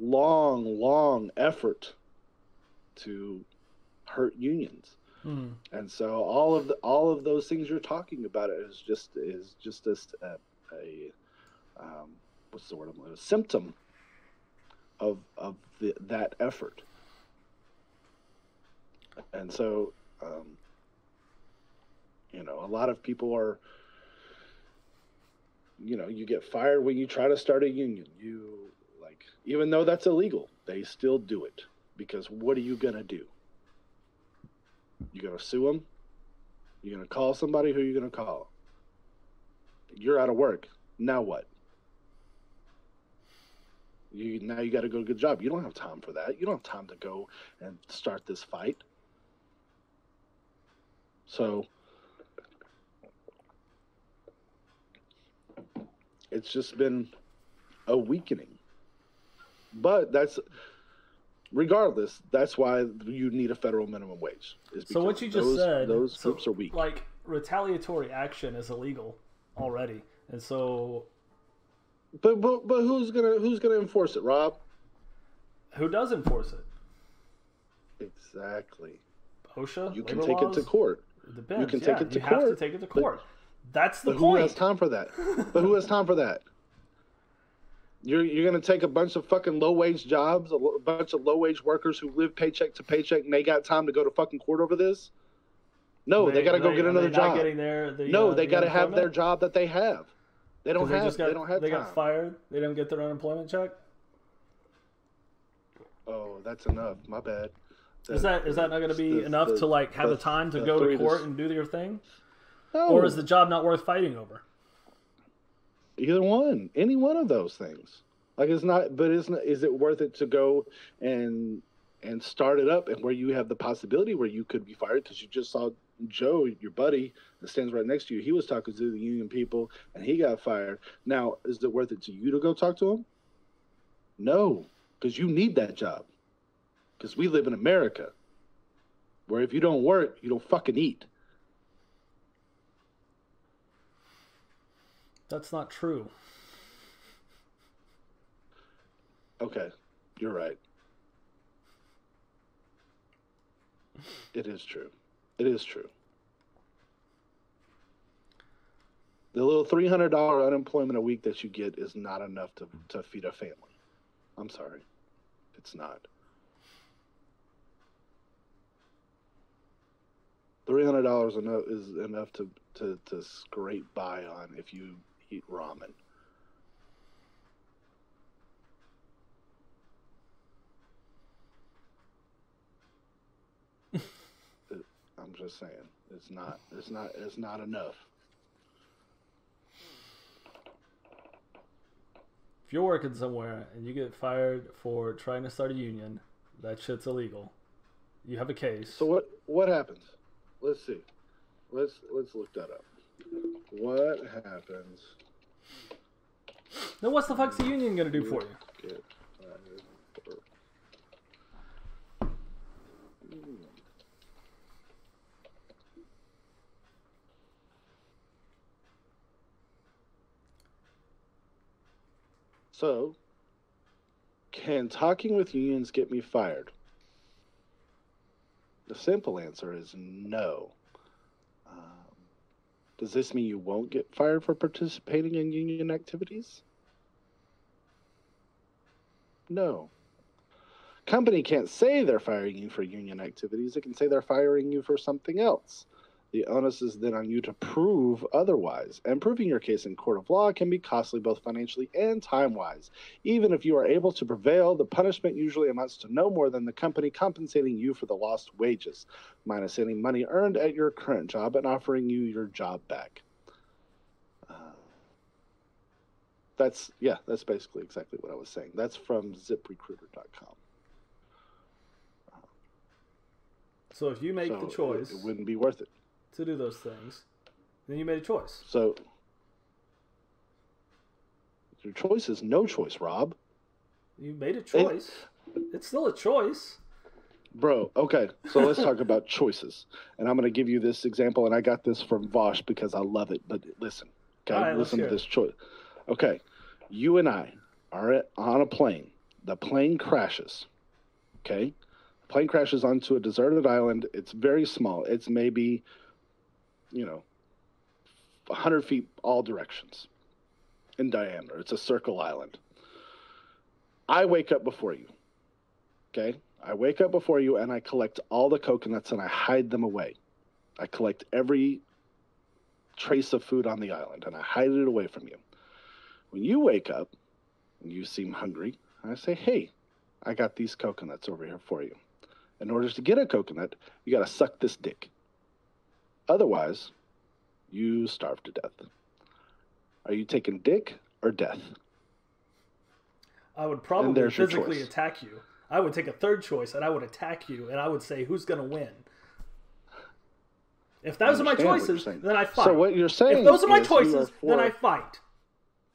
long, long effort to hurt unions. Hmm. And so all of the all of those things you're talking about is just is just a, a, a um, what's the word I'm a symptom of of the, that effort. And so, um, you know, a lot of people are, you know, you get fired when you try to start a union. You like, even though that's illegal, they still do it because what are you gonna do? You gonna sue them? You gonna call somebody? Who you gonna call? You're out of work. Now what? You now you got to go get a job. You don't have time for that. You don't have time to go and start this fight. So it's just been a weakening. But that's regardless, that's why you need a federal minimum wage. So what you just those, said, those so, groups are weak. Like retaliatory action is illegal already, and so But but but who's gonna who's gonna enforce it, Rob? who does enforce it? Exactly. OSHA. You can take it to court. Depends. can yeah, take it to you have to court, take it to but- court. That's the But who has time for that? but who has time for that? You're you're gonna take a bunch of fucking low wage jobs, a lo- bunch of low wage workers who live paycheck to paycheck, and they got time to go to fucking court over this? No, they, gotta go get another job. Getting their, the, no, uh, they the gotta have their job that they have. They don't they have. just got, they don't have They time. got fired. They don't get their unemployment check. Oh, that's enough. My bad. Is that is that not going to be The- enough the- to like have the, the- time to go to court and do your thing, No, or is the job not worth fighting over? either one? Any one of those things. Like it's not, but isn't is it worth it to go and and start it up and where you have the possibility where you could be fired because you just saw Joe, your buddy that stands right next to you. He was talking to the union people and he got fired. Now, is it worth it to you to go talk to him? No, because you need that job. Because we live in America, where if you don't work, you don't fucking eat. That's not true. Okay, you're right. It is true. It is true. The little three hundred dollar unemployment a week that you get is not enough to to feed a family. I'm sorry, it's not. Three hundred dollars a enough is enough to, to to scrape by on if you eat ramen. I'm just saying, it's not, it's not, it's not enough. If you're working somewhere and you get fired for trying to start a union, that shit's illegal. You have a case. So what, what happens? Let's see. Let's let's look that up. What happens? then what's the fuck's the union gonna do for you? Get for- So, can talking with unions get me fired? The simple answer is no. Um, does this mean you won't get fired for participating in union activities? No. Company can't say they're firing you for union activities. They can say they're firing you for something else. The onus is then on you to prove otherwise. And proving your case in court of law can be costly both financially and time wise. Even if you are able to prevail, the punishment usually amounts to no more than the company compensating you for the lost wages, minus any money earned at your current job and offering you your job back. Uh, that's, yeah, that's basically exactly what I was saying. That's from ziprecruiter.com. So if you make So the it- choice it wouldn't be worth it. To do those things, then you made a choice. So your choice is no choice, Rob. You made a choice. it's still a choice. Bro, okay. So let's talk about choices. And I'm going to give you this example, and I got this from Vaush because I love it. But listen, okay, right, listen to this choice. Okay, you and I are at, on a plane. The plane crashes. Okay, the plane crashes onto a deserted island. It's very small. It's maybe, you know, 100 feet all directions in diameter. It's a circle island. I wake up before you. Okay. I wake up before you and I collect all the coconuts and I hide them away. I collect every trace of food on the island and I hide it away from you. When you wake up and you seem hungry, I say, Hey, I got these coconuts over here for you. In order to get a coconut, you got to suck this dick. Otherwise, you starve to death. Are you taking dick or death? I would probably physically attack you. I would take a third choice and I would attack you and I would say who's going to win. If those are my understand what you're choices, then I fight. So what you're saying if those are my you are choices, then I fight.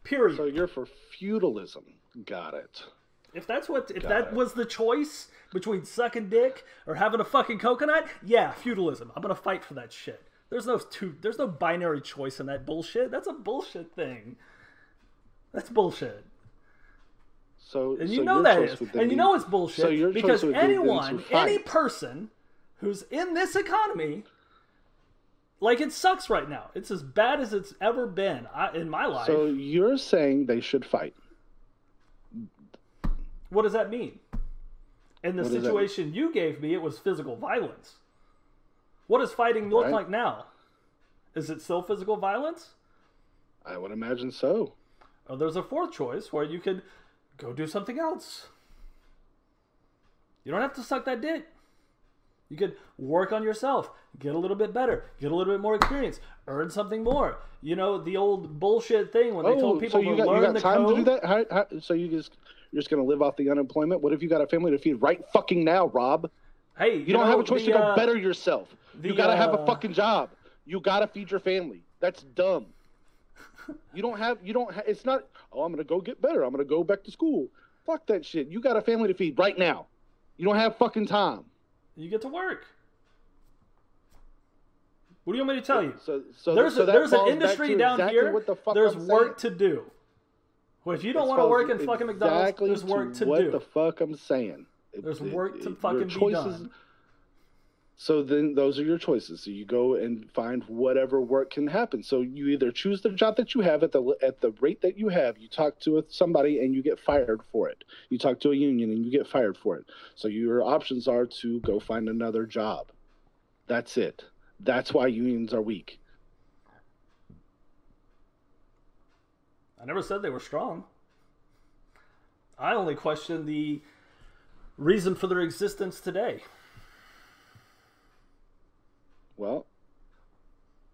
Period. So you're for feudalism. Got it. If that's what if Got that it. was the choice between sucking dick or having a fucking coconut, yeah, feudalism. I'm going to fight for that shit. There's no two there's no binary choice in that bullshit. That's a bullshit thing. That's bullshit. So And so you know your that is. And you know it's bullshit so because would be then to anyone, any person who's in this economy, like it sucks right now. It's as bad as it's ever been I, in my life. So you're saying they should fight. What does that mean? In the What situation you gave me, it was physical violence. What does fighting look Right. like now? Is it still physical violence? I would imagine so. Oh, there's a fourth choice where you could go do something else. You don't have to suck that dick. You could work on yourself, get a little bit better, get a little bit more experience, earn something more. You know the old bullshit thing when they told oh, people Oh, so you to got, learn you got the time code. to do that? How, how, so you just you're just gonna live off the unemployment? What if you got a family to feed right fucking now, Rob? Hey, You, don't know, have a choice the, to go uh, better yourself. you gotta have a uh, fucking job. You gotta feed your family. That's dumb. you don't have. You don't. Ha- it's not. Oh, I'm gonna go get better. I'm gonna go back to school. Fuck that shit. You got a family to feed right now. You don't have fucking time. You get to work. What do you want me to tell you? So, so there's so a, there's an industry down exactly here. What the fuck there's I'm work saying. to do. Well, if you don't want to work in fucking McDonald's, there's work to what do. What the fuck I'm saying. There's it- work to it- your fucking be choices- done. So then those are your choices. So you go and find whatever work can happen. So you either choose the job that you have at the at the rate that you have. You talk to somebody and you get fired for it. You talk to a union and you get fired for it. So your options are to go find another job. That's it. That's why unions are weak. I never said they were strong. I only question the reason for their existence today. Well,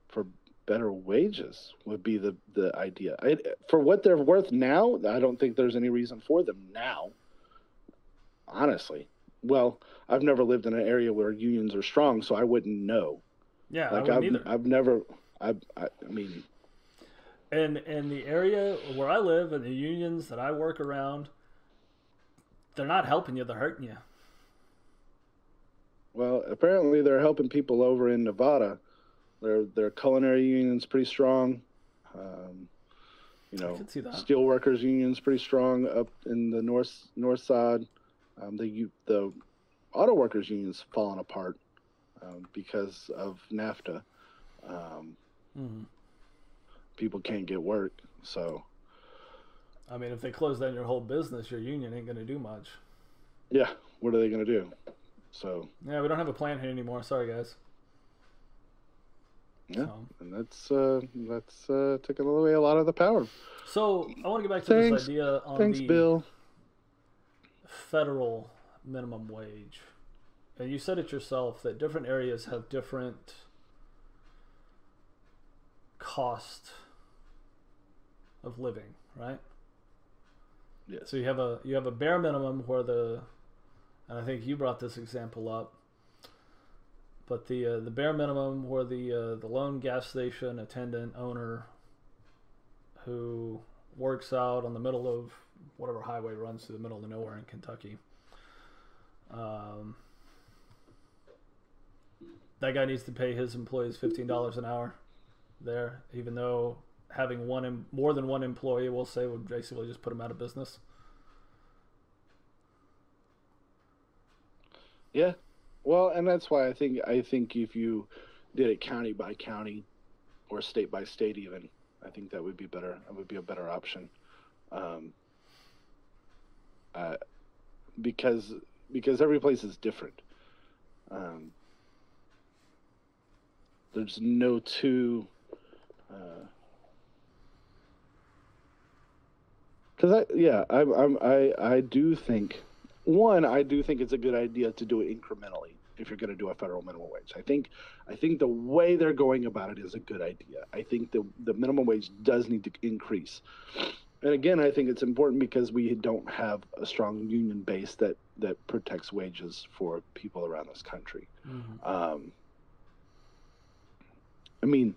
for better wages would be the the idea. I, for what they're worth now, I don't think there's any reason for them now. Honestly, well, I've never lived in an area where unions are strong, so I wouldn't know. Yeah, I Like wouldn't I've either. I've never I I, I mean And in the area where I live and the unions that I work around, they're not helping you; they're hurting you. well apparently they're helping people over in Nevada. Their their culinary union's pretty strong. Um, you know, that. steelworkers union's pretty strong up in the north north side. Um, the the auto workers union's falling apart um, because of NAFTA. Um, hmm people can't get work, so I mean, if they close down your whole business, your union ain't going to do much. yeah, what are they gonna do? So Yeah, we don't have a plan here anymore. Sorry, guys. yeah, So, and that's uh, that's uh, taking away a lot of the power. so I want to get back to this idea on Thanks, the Bill. federal minimum wage. And you said it yourself that different areas have different cost of living, right? Yeah. So you have a you have a bare minimum where the and I think you brought this example up. But the uh, the bare minimum where the uh, the lone gas station attendant owner who works out on the middle of whatever highway runs through the middle of nowhere in Kentucky. Um, that guy needs to pay his employees fifteen dollars an hour there, even though having one more than one employee, we'll say, would basically just put them out of business. Yeah. Well, and that's why I think I think if you did it county by county or state by state even, I think that would be better. That would be a better option. Um, uh, because because every place is different. Um, there's no two. Because I yeah I I'm, I I do think one I do think it's a good idea to do it incrementally. if you're going to do a federal minimum wage. I think I think the way they're going about it is a good idea. I think the the minimum wage does need to increase. And again, I think it's important because we don't have a strong union base that that protects wages for people around this country. Mm-hmm. Um, I mean,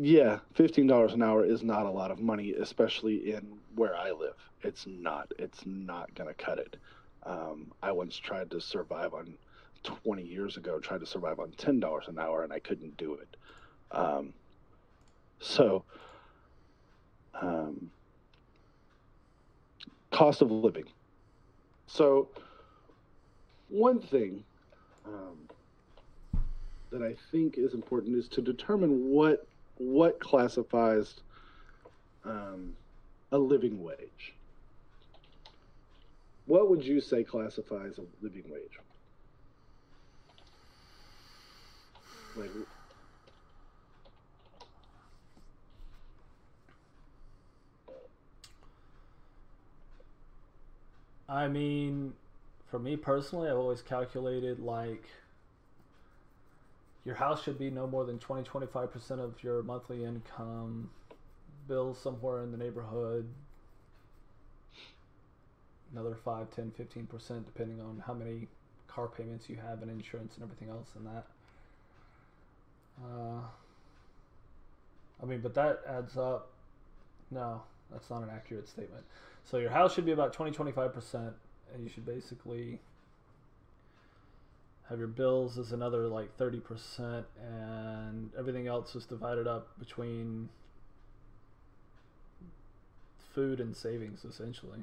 yeah, fifteen dollars an hour is not a lot of money, especially in where I live. It's not. It's not to cut it. Um, I once tried to survive on 20 years ago, tried to survive on $10 an hour, and I couldn't do it. Um, so, um, cost of living. So, one thing um, that I think is important is to determine what what classifies um, a living wage. What would you say classifies a living wage? Like, I mean, for me personally, I've always calculated like your house should be no more than 20 25% of your monthly income, bills somewhere in the neighborhood, another 5, 10, 15% depending on how many car payments you have and insurance and everything else and that. Uh, I mean, but that adds up. No, that's not an accurate statement. So your house should be about 20 25%, and you should basically have your bills is another like 30%, and everything else is divided up between food and savings essentially.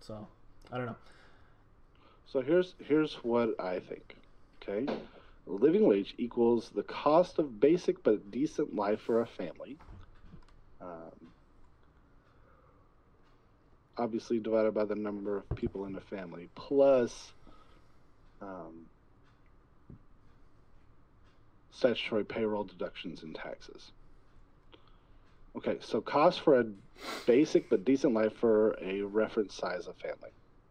So, I don't know. So here's here's what I think. Okay, living wage equals the cost of basic but decent life for a family. Um, obviously divided by the number of people in a family plus um, statutory payroll deductions and taxes. Okay, so cost for a basic but decent life for a reference size of family.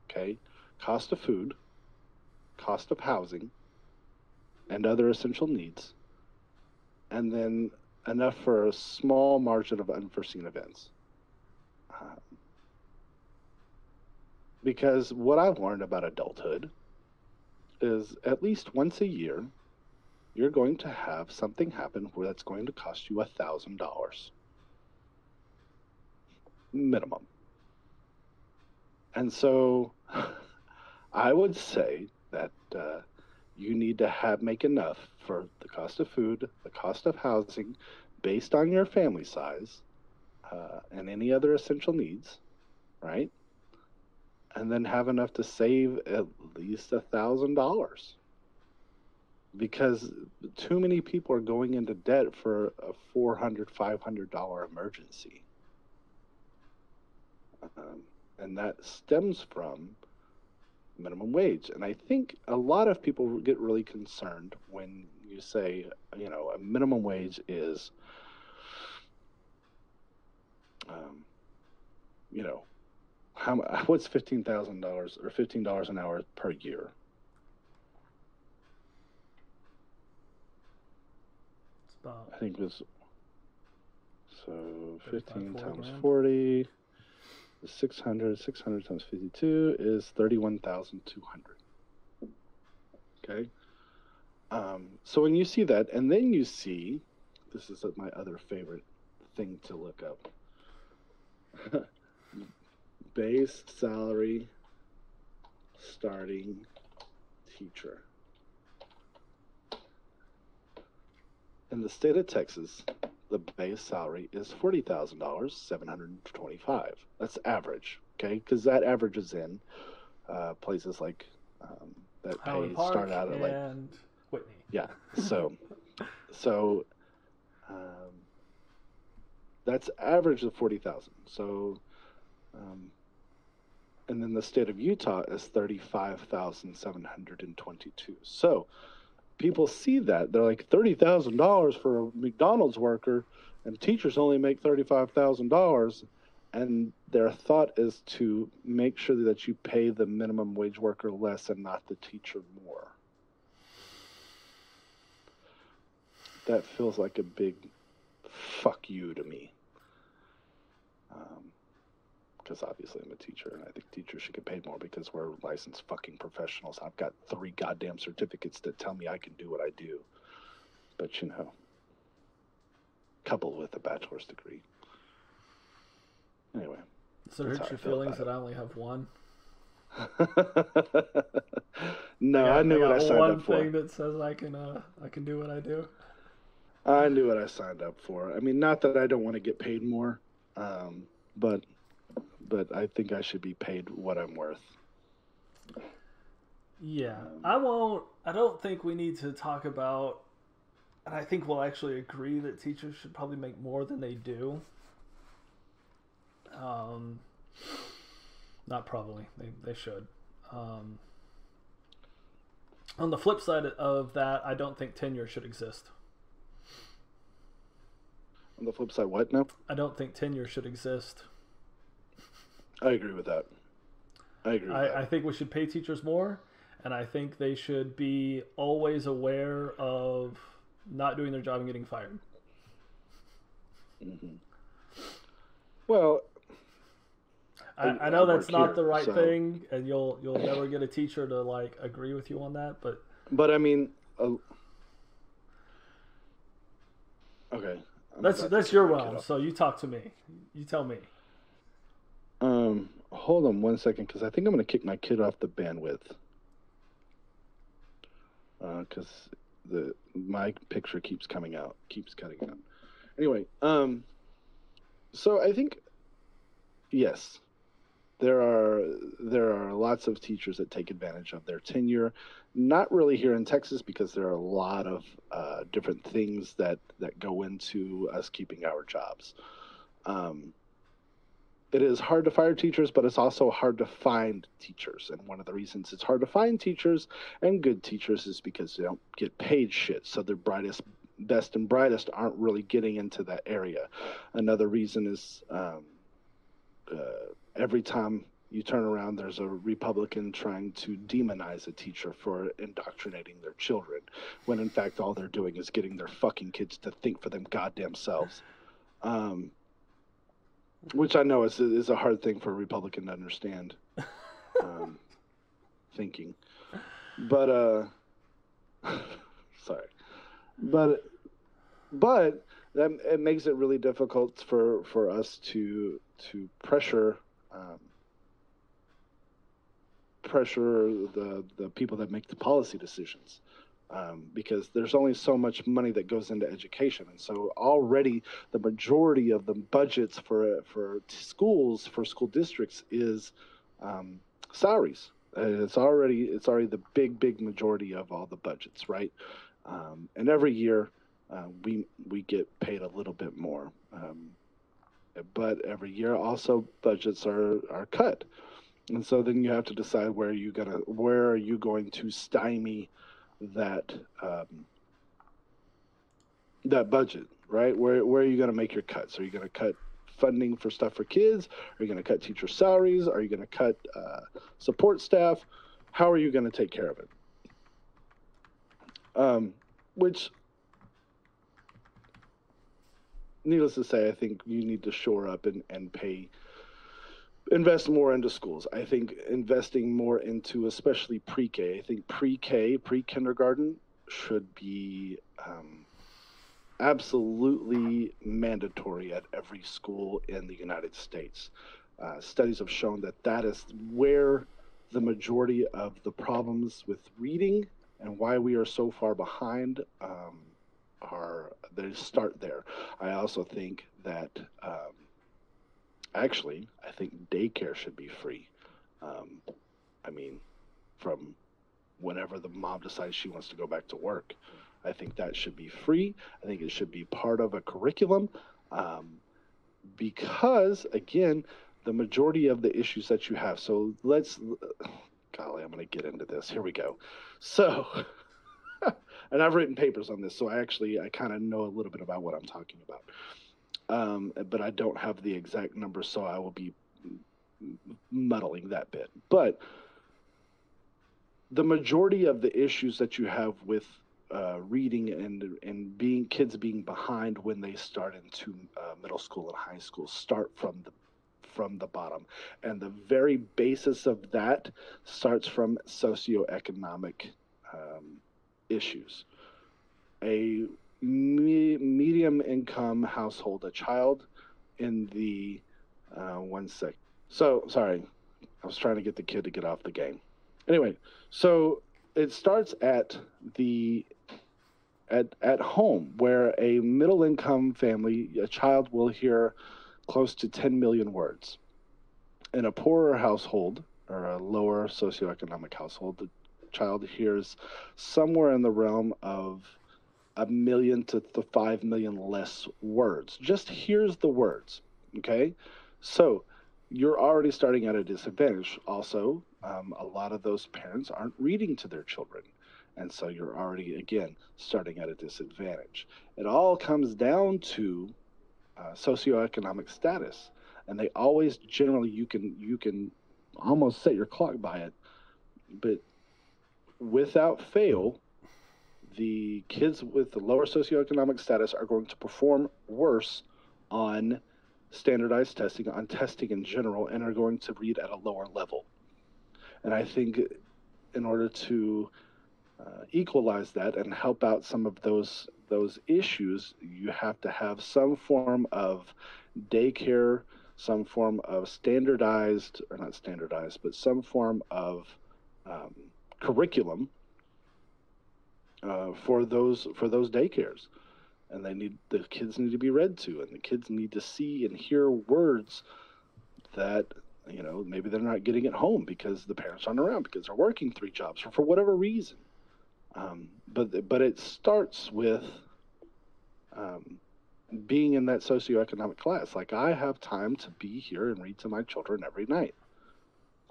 Okay, cost of food, cost of housing, and other essential needs, and then enough for a small margin of unforeseen events. Um, because what I've learned about adulthood is at least once a year, you're going to have something happen where that's going to cost you a thousand dollars minimum. And so I would say that uh, you need to have make enough for the cost of food, the cost of housing, based on your family size, uh, and any other essential needs, right? And then have enough to save at least a thousand dollars. Because too many people are going into debt for a $400, $500 emergency. Um, and that stems from minimum wage. And I think a lot of people get really concerned when you say, you know, a minimum wage is, um, you know, how much? what's fifteen thousand dollars or fifteen dollars an hour per year? It's about I think it was so fifteen 40 times grand. forty. 600, 600 times 52 is 31,200. Okay. Um, so when you see that, and then you see, this is my other favorite thing to look up base salary starting teacher. In the state of Texas, the base salary is forty thousand dollars, seven hundred and twenty-five. That's average, okay? Because that averages in uh, places like um, that pay Highland Park start out at like and Whitney. yeah. So, so um, that's average of forty thousand. So, um, and then the state of Utah is thirty-five thousand seven hundred and twenty-two. So, people see that they're like thirty thousand dollars for a McDonald's worker, and teachers only make thirty-five thousand dollars, and their thought is to make sure that you pay the minimum wage worker less and not the teacher more. That feels like a big fuck you to me. Um, Because obviously I'm a teacher, and I think teachers should get paid more because we're licensed fucking professionals. I've got three goddamn certificates that tell me I can do what I do. But you know, coupled with a bachelor's degree. Anyway. Does it hurt your feelings that I only have one? no, I, I knew I what I signed up for. One thing that says I can uh, I can do what I do. I knew what I signed up for. I mean, not that I don't want to get paid more, um, but but I think I should be paid what I'm worth. Yeah, I won't. I don't think we need to talk about. And I think we'll actually agree that teachers should probably make more than they do. Um, not probably. They they should. Um, on the flip side of that, I don't think tenure should exist. On the flip side, what now? I don't think tenure should exist. I agree with that. I agree. I, I, think we should pay teachers more, and I think they should be always aware of not doing their job and getting fired. Mm-hmm. Well, I, I, know that's not here, the right so. thing, and you'll you'll never get a teacher to like agree with you on that. But but I mean, uh, okay. I'm that's that's your realm. So you talk to me. You tell me. Hold on one second, because I think I'm gonna kick my kid off the bandwidth. Because uh, the my picture keeps coming out, keeps cutting out. Anyway, um, so I think yes, there are there are lots of teachers that take advantage of their tenure. Not really here in Texas because there are a lot of uh, different things that that go into us keeping our jobs. Um, it is hard to fire teachers, but it's also hard to find teachers. And one of the reasons it's hard to find teachers and good teachers is because they don't get paid shit. So their brightest, best, and brightest aren't really getting into that area. Another reason is um, uh, every time you turn around, there's a Republican trying to demonize a teacher for indoctrinating their children, when in fact all they're doing is getting their fucking kids to think for them goddamn selves. Um, which I know is is a hard thing for a Republican to understand. Um, thinking, but uh, sorry, but but that it makes it really difficult for for us to to pressure um, pressure the the people that make the policy decisions um, because there's only so much money that goes into education, and so already the majority of the budgets for for schools for school districts is um, salaries. it's already it's already the big big majority of all the budgets, right? Um, and every year uh, we we get paid a little bit more, um, but every year also budgets are are cut, and so then you have to decide where you gonna where are you going to stymie that um, that budget, right? Where where are you going to make your cuts? Are you going to cut funding for stuff for kids? Are you going to cut teacher salaries? Are you going to cut uh, support staff? How are you going to take care of it? Um, which, needless to say, I think you need to shore up and, and pay invest more into schools. I think investing more into especially pre-K. I think pre-K, pre-kindergarten should be um, absolutely mandatory at every school in the United States. Uh, studies have shown that that is where the majority of the problems with reading and why we are so far behind um, are they start there. I also think that um, actually, I think daycare should be free. Um, I mean, from whenever the mom decides she wants to go back to work. I think that should be free. I think it should be part of a curriculum um, because, again, the majority of the issues that you have. So let's, golly, I'm going to get into this. Here we go. So, and I've written papers on this, so I actually I kind of know a little bit about what I'm talking about. Um, but I don't have the exact number, so I will be muddling that bit. But the majority of the issues that you have with uh, reading and and being kids being behind when they start into uh, middle school and high school start from the from the bottom, and the very basis of that starts from socioeconomic um, issues. A me- medium income household, a child in the uh, one sec. So sorry, I was trying to get the kid to get off the game. Anyway, so it starts at the at at home where a middle income family, a child will hear close to 10 million words. In a poorer household or a lower socioeconomic household, the child hears somewhere in the realm of a million to the five million less words. Just here's the words. Okay. So you're already starting at a disadvantage. Also, um, a lot of those parents aren't reading to their children. And so you're already, again, starting at a disadvantage. It all comes down to uh, socioeconomic status. And they always generally, you can, you can almost set your clock by it. But without fail, the kids with the lower socioeconomic status are going to perform worse on standardized testing, on testing in general, and are going to read at a lower level. And I think in order to uh, equalize that and help out some of those those issues, you have to have some form of daycare, some form of standardized or not standardized, but some form of um, curriculum uh, for those for those daycares. And they need the kids need to be read to and the kids need to see and hear words that you know maybe they're not getting at home because the parents aren't around because they're working three jobs or for whatever reason. Um, but but it starts with um, being in that socioeconomic class. Like i have time to be here and read to my children every night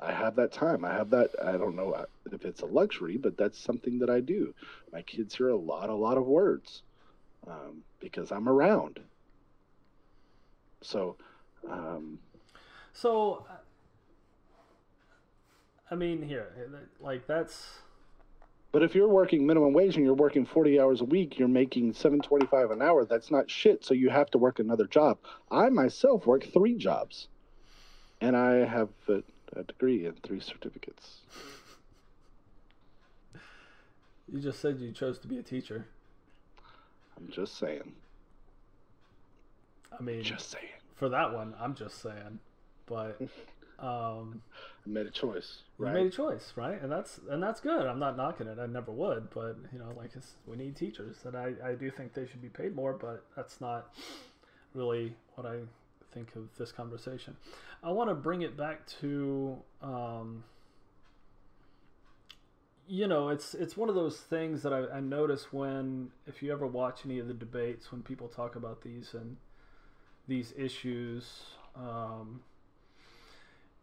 I have that time. I have that. I don't know if it's a luxury, but that's something that I do. My kids hear a lot, a lot of words um, because I'm around. So, um, so, I mean, here, like that's. But if you're working minimum wage and you're working 40 hours a week, you're making 725 an hour. That's not shit. So you have to work another job. I myself work three jobs, and I have a, degree and three certificates. You just said you chose to be a teacher. I'm just saying. I mean, just saying. For that one, I'm just saying. But um, I made a choice. Right? You made a choice, right? And that's and that's good. I'm not knocking it. I never would, but you know, like we need teachers, and I I do think they should be paid more, but that's not really what I think of this conversation. I want to bring it back to. Um, you know, it's it's one of those things that I, I notice when if you ever watch any of the debates when people talk about these and these issues, um,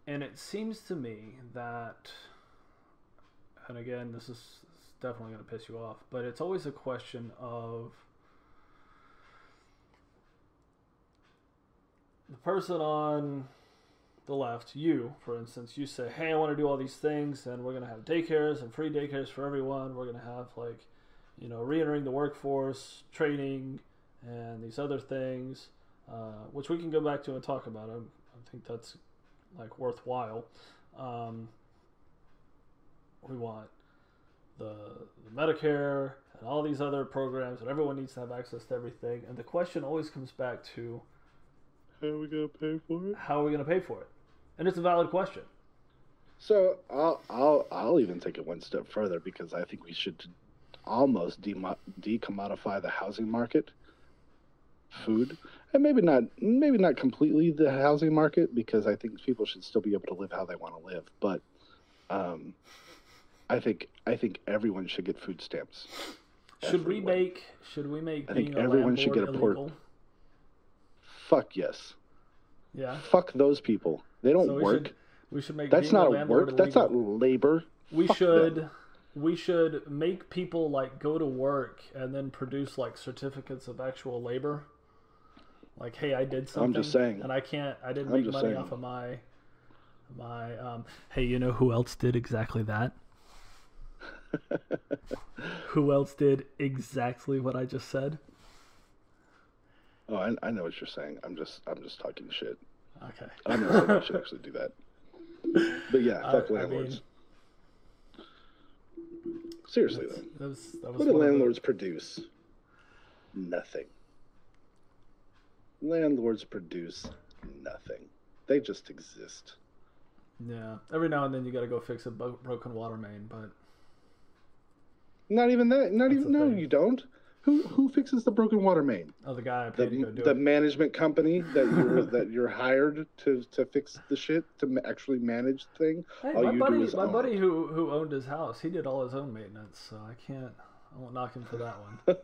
and it seems to me that, and again, this is definitely going to piss you off, but it's always a question of the person on the left, you, for instance, you say, hey, I want to do all these things, and we're going to have daycares and free daycares for everyone. We're going to have, like, you know, reentering the workforce, training, and these other things, uh, which we can go back to and talk about. I, I think that's, like, worthwhile. Um, we want the, the Medicare and all these other programs, and everyone needs to have access to everything. And the question always comes back to, how are we going to pay for it? How are we going to pay for it? And it's a valid question. So I'll I'll I'll even take it one step further because I think we should almost de- decommodify the housing market, food, and maybe not maybe not completely the housing market because I think people should still be able to live how they want to live. But um, I think I think everyone should get food stamps. Should everyone. we make should we make I think everyone should get a port. Fuck yes. Yeah. Fuck those people. They don't so we work. Should, we should make that's not work. That's not labor. We Fuck should. Them. We should make people like go to work and then produce like certificates of actual labor. Like, hey, I did something. I'm just saying. and I can't. I didn't I'm make money saying. off of my my. Um, hey, you know who else did exactly that? who else did exactly what I just said? Oh, I, I know what you're saying. I'm just I'm just talking shit. Okay. I'm not saying I should actually do that. But yeah, fuck I landlords. mean, Seriously though, that was, that was what do the- landlords produce? Nothing. Landlords produce nothing. They just exist. Yeah. Every now and then you got to go fix a broken water main, but Not even that. Not That's even. No, thing. you don't. Who who fixes the broken water main? oh, the guy I The, to do the management company that you're that you're hired to to fix the shit to actually manage the thing. Hey, all my you do buddy, is my own buddy who who owned his house, he did all his own maintenance, so I can't. I won't knock him for that one.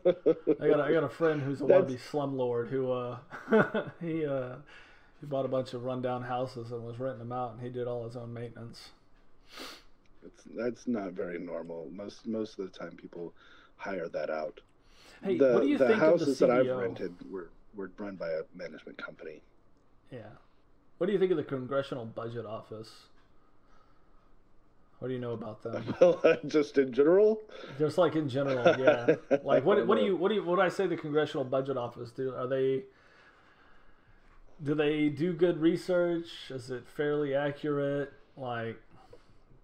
I got a, I got a friend who's a That's- wannabe slumlord who uh he uh he bought a bunch of rundown houses and was renting them out, and he did all his own maintenance. It's, that's not very normal. Most most of the time, people hire that out. Hey, the what do you the think houses of the that I've rented were were run by a management company. Yeah. What do you think of the Congressional Budget Office? What do you know about them? Well, uh, just in general, Just like in general, yeah. Like what? What do you? What do you? What do I say? The Congressional Budget Office do? Are they? Do they do good research? Is it fairly accurate? Like,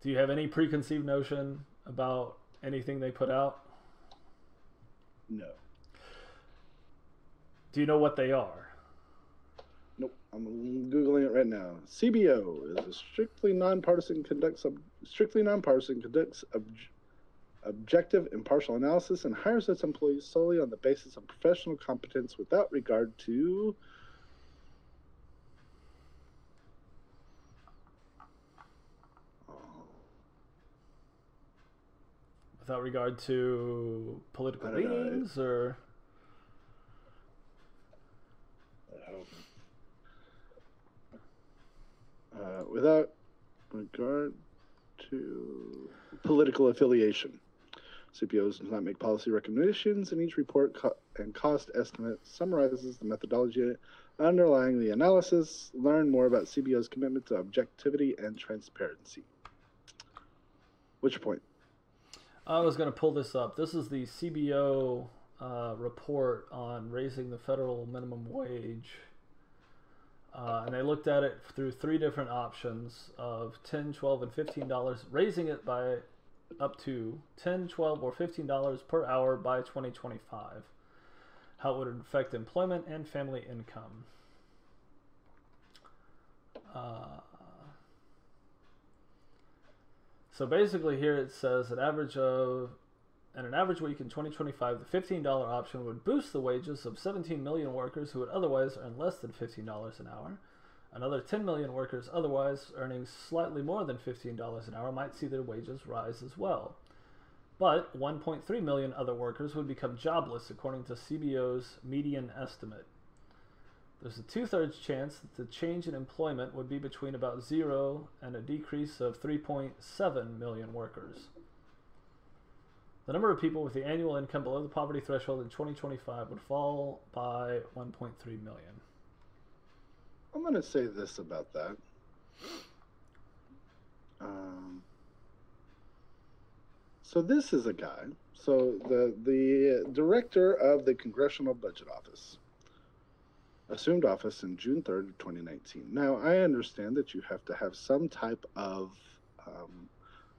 do you have any preconceived notion about anything they put out? No, Do you know what they are? nope. I'm googling it right now. CBO is a strictly nonpartisan conducts ob- strictly nonpartisan conducts ob- objective impartial analysis and hires its employees solely on the basis of professional competence without regard to Without regard to political I don't know. leanings, or uh, without regard to political affiliation. CBOs does not make policy recommendations, and each report co- and cost estimate summarizes the methodology underlying the analysis. Learn more about CBO's commitment to objectivity and transparency. Which point? I was going to pull this up. This is the CBO uh, report on raising the federal minimum wage. Uh, and they looked at it through three different options of 10 12 and $15, raising it by up to 10 12 or $15 per hour by 2025. How it would affect employment and family income. Uh, so basically, here it says an average of, in an average week in 2025, the $15 option would boost the wages of 17 million workers who would otherwise earn less than $15 an hour. Another 10 million workers otherwise earning slightly more than $15 an hour might see their wages rise as well. But 1.3 million other workers would become jobless, according to CBO's median estimate. There's a two thirds chance that the change in employment would be between about zero and a decrease of 3.7 million workers. The number of people with the annual income below the poverty threshold in 2025 would fall by 1.3 million. I'm going to say this about that. Um, so this is a guy. So the the director of the Congressional Budget Office assumed office in June 3rd 2019. Now I understand that you have to have some type of um,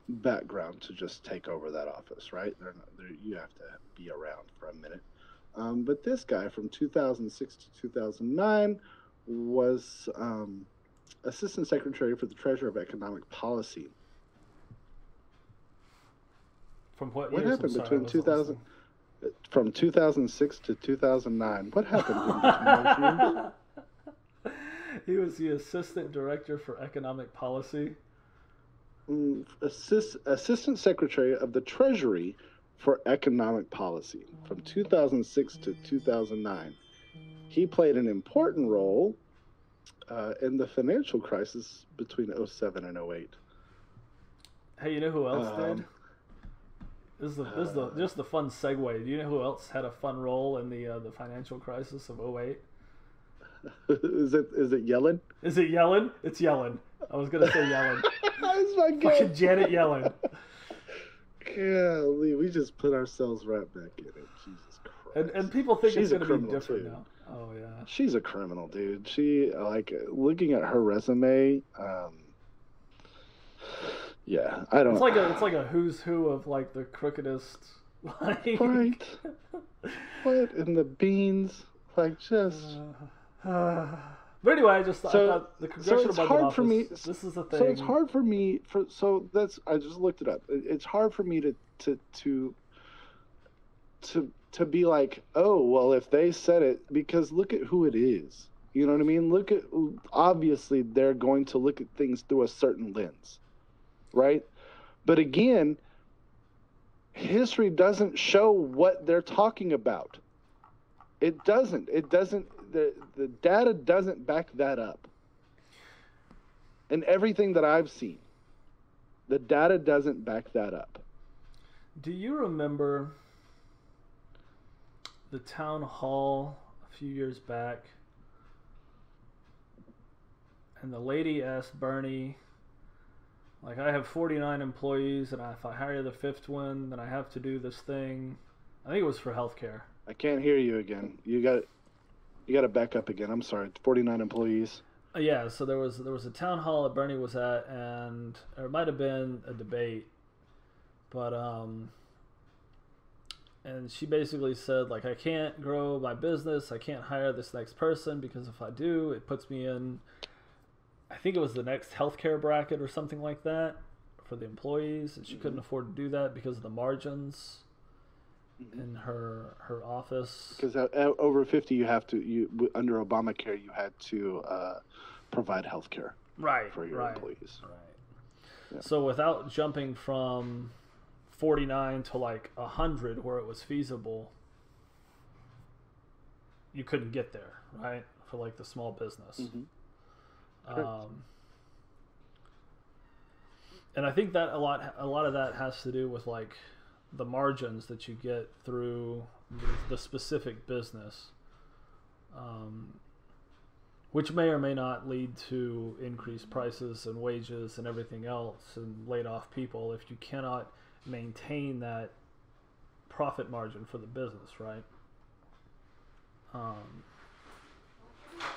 background to just take over that office, right? They're not, they're, you have to be around for a minute. Um, but this guy from 2006 to 2009 was um, Assistant Secretary for the Treasury of Economic Policy. From what, What years? Happened sorry, between wasn't 2000 listening. From 2006 to 2009, what happened he was the assistant director for economic policy. Mm, Assist, Assistant Secretary of the Treasury for Economic Policy from 2006 to 2009. He played an important role uh, in the financial crisis between 07 and 08. Hey, you know who else Um, did? This is the this is the uh, just the fun segue. Do you know who else had a fun role in the uh, the financial crisis of 08? is it is it Yellen? Is it Yellen? It's Yellen. I was gonna say Yellen. That's my Fucking guess. Janet Yellen. Golly, we just put ourselves right back in it. Jesus Christ. And, and people think She's it's gonna be different too. now. Oh yeah. She's a criminal, dude. She like looking at her resume. Um, yeah, I don't. It's like a it's like a who's who of like the crookedest. Like, right. what in the beans? Like just. Uh, but anyway, I just thought, So- I thought the so congressional it's budget hard office. for me- This is the thing. So it's hard for me for so that's I just looked it up. It's hard for me to to to to to be like, "Oh, well if they said it because look at who it is." You know what I mean? Look at obviously they're going to look at things through a certain lens. Right? But again, history doesn't show what they're talking about. It doesn't. It doesn't the the data doesn't back that up and everything that I've seen, the data doesn't back that up. Do you remember the town hall a few years back? And the lady asked Bernie, like, I have 49 employees, and if I hire the fifth one, then I have to do this thing. I think it was for healthcare. I can't hear you again. You got you got to back up again. I'm sorry. 49 employees. Uh, Yeah, so there was there was a town hall that Bernie was at, and it might have been a debate, but um, and she basically said like I can't grow my business, I can't hire this next person because if I do, it puts me in, I think it was the next healthcare bracket or something like that for the employees, and she couldn't afford to do that because of the margins in her her office. Because uh, uh, over 50, you have to you under Obamacare, you had to uh, provide health care Right, for your right. employees. Right. Yeah. So without jumping from 49 to like 100 where it was feasible, you couldn't get there, right? For like the small business. Mhm. Um, and I think that a lot a lot of that has to do with like the margins that you get through the, the specific business. Um, which may or may not lead to increased prices and wages and everything else and laid off people if you cannot maintain that profit margin for the business, right? Um,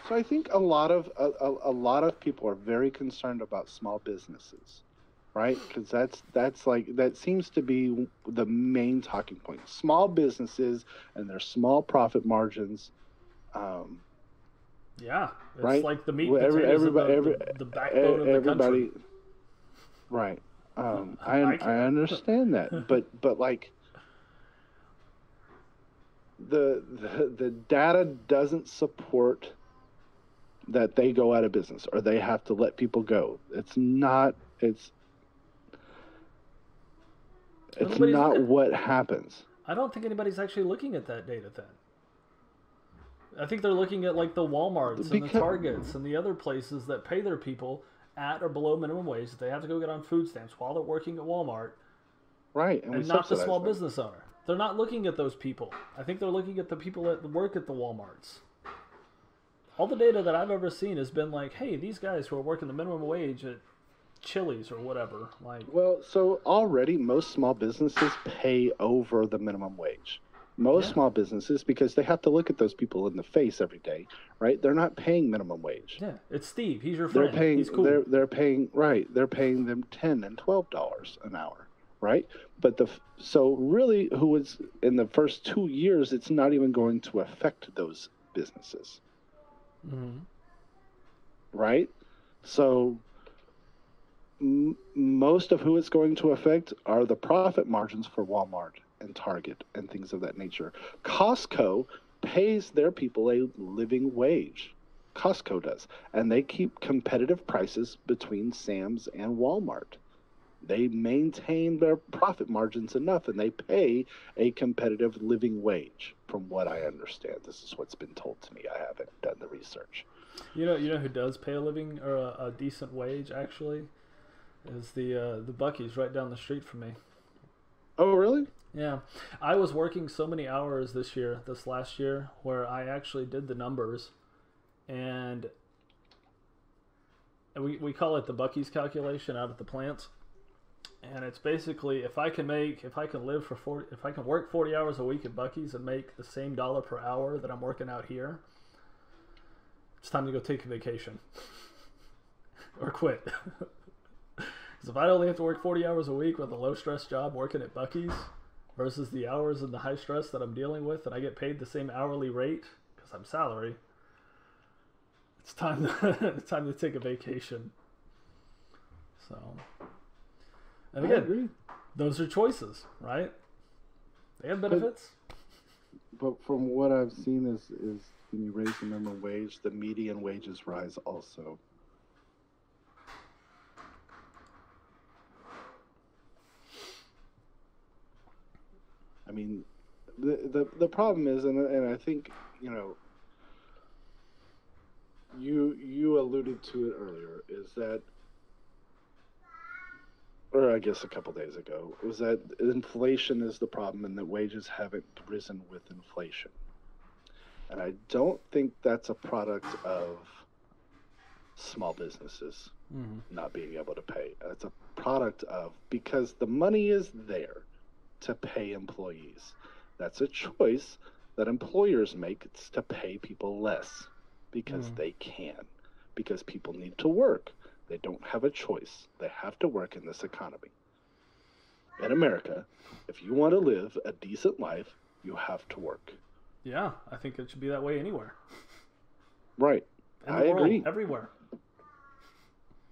So I think a lot of a, a, a lot of people are very concerned about small businesses, right? Because that's that's like that seems to be the main talking point. Small businesses and their small profit margins. Um, yeah, it's Right. like the meat Well, every- everybody- the, every- the, backbone of the everybody, country. right? Um, I I I understand that, but but like. The, the the data doesn't support that they go out of business or they have to let people go. It's not it's it's Nobody's not looking- what happens. I don't think anybody's actually looking at that data then. I think they're looking at like the WalMarts and the Targets and the other places that pay their people at or below minimum wage that they have to go get on food stamps while they're working at Walmart Right. And, and not the small them. business owner. They're not looking at those people. I think they're looking at the people that work at the Walmarts. All the data that I've ever seen has been like, hey, these guys who are working the minimum wage at Chili's or whatever, like, Well, so already most small businesses pay over the minimum wage. Most Yeah. small businesses because they have to look at those people in the face every day, right? They're not paying minimum wage. yeah, it's Steve. He's your friend. They're paying He's cool. they're they're paying right. They're paying them 10 and 12 dollars an hour, right? But the so really who is in the first 2 years it's not even going to affect those businesses. Mhm. right? So m- most of who it's going to affect are the profit margins for Walmart and Target and things of that nature. Costco pays their people a living wage. Costco does, and they keep competitive prices between Sam's and Walmart. They maintain their profit margins enough and they pay a competitive living wage, from what I understand. This is what's been told to me. I haven't done the research. You know, you know who does pay a living or a, a decent wage actually, is the uh, the Buc-ee's right down the street from me. Oh, really? Yeah, I was working so many hours this year, this last year, where I actually did the numbers, and and we, we call it the Buc-ee's calculation out at the plants. And it's basically if I can make if I can live for 40 if I can work 40 hours a week at Buc-ee's and make the same dollar per hour that I'm working out here, it's time to go take a vacation or quit. Because if I only have to work 40 hours a week with a low stress job working at Buc-ee's versus the hours and the high stress that I'm dealing with and I get paid the same hourly rate because I'm salary, it's time to, it's time to take a vacation. So, and I again, agree. those are choices, right? They have benefits. But from what I've seen is is when you raise the minimum wage, the median wages rise also. I mean, the the the problem is, and and I think you know, you you alluded to it earlier, is that, or I guess a couple days ago, was that inflation is the problem, and that wages haven't risen with inflation. And I don't think that's a product of small businesses Mhm. not being able to pay. It's a product of because the money is there to pay employees. That's a choice that employers make it's to pay people less because Mm. they can, because people need to work. They don't have a choice. They have to work in this economy. In America, if you want to live a decent life, you have to work. Yeah, I think it should be that way anywhere. Right. I world, agree. Everywhere.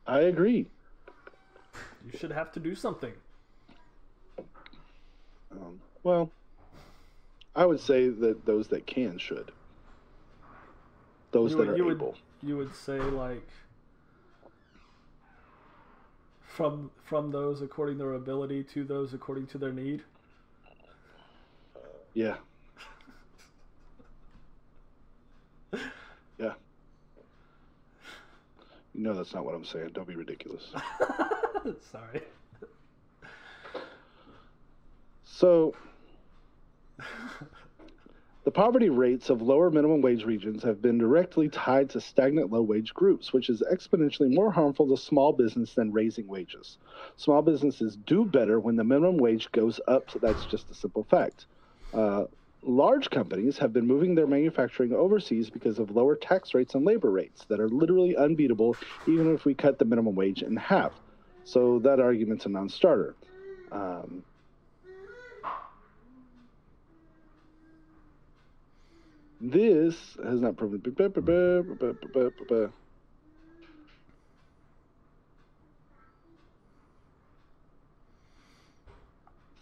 I agree. You should have to do something. Um, well, I would say that those that can should. Those You that are you would- able. You would say like from from those according to their ability to those according to their need. Uh, yeah. yeah. You know that's not what I'm saying. Don't be ridiculous. Sorry. So, the poverty rates of lower minimum wage regions have been directly tied to stagnant low wage groups, which is exponentially more harmful to small business than raising wages. Small businesses do better when the minimum wage goes up, so that's just a simple fact. Uh, large companies have been moving their manufacturing overseas because of lower tax rates and labor rates that are literally unbeatable, even if we cut the minimum wage in half. So that argument's a non starter. Um, This has not proven.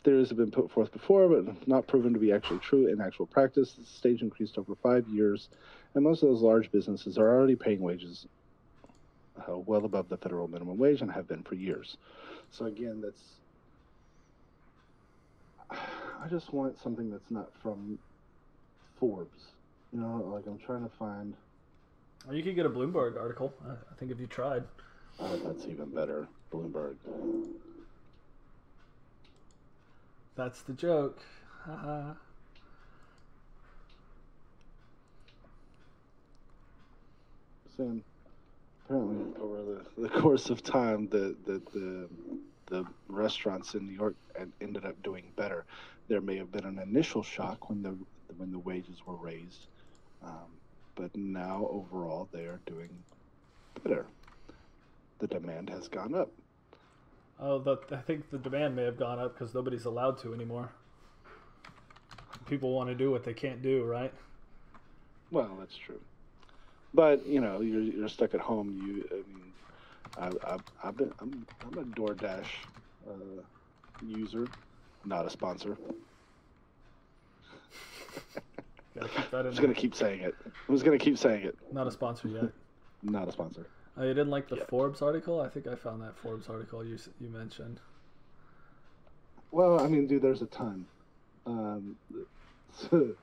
Theories have been put forth before, but not proven to be actually true in actual practice. The stage increased over five years, and most of those large businesses are already paying wages uh, well above the federal minimum wage and have been for years. So again, that's. I just want something that's not from Forbes. You know, like I'm trying to find. Or you could get a Bloomberg article. I I think if you tried. Oh, that's even better. Bloomberg. That's the joke. Uh-huh. Haha. Sam, apparently over the, the course of time, the, the the the restaurants in New York ended up doing better. There may have been an initial shock when the when the wages were raised, um, but now overall they are doing better. The demand has gone up. Oh, that I think the demand may have gone up because nobody's allowed to anymore. People want to do what they can't do, right? Well, that's true. But you know, you're you're stuck at home. You, I mean, I, I've I've been I'm I'm a DoorDash uh, user, not a sponsor. Gotta keep that I'm just gonna keep saying it. I'm just gonna keep saying it. Not a sponsor yet. Not a sponsor. Oh, you didn't like the Yeah. Forbes article? I think I found that Forbes article you you mentioned. Well, I mean, dude, there's a ton. Um,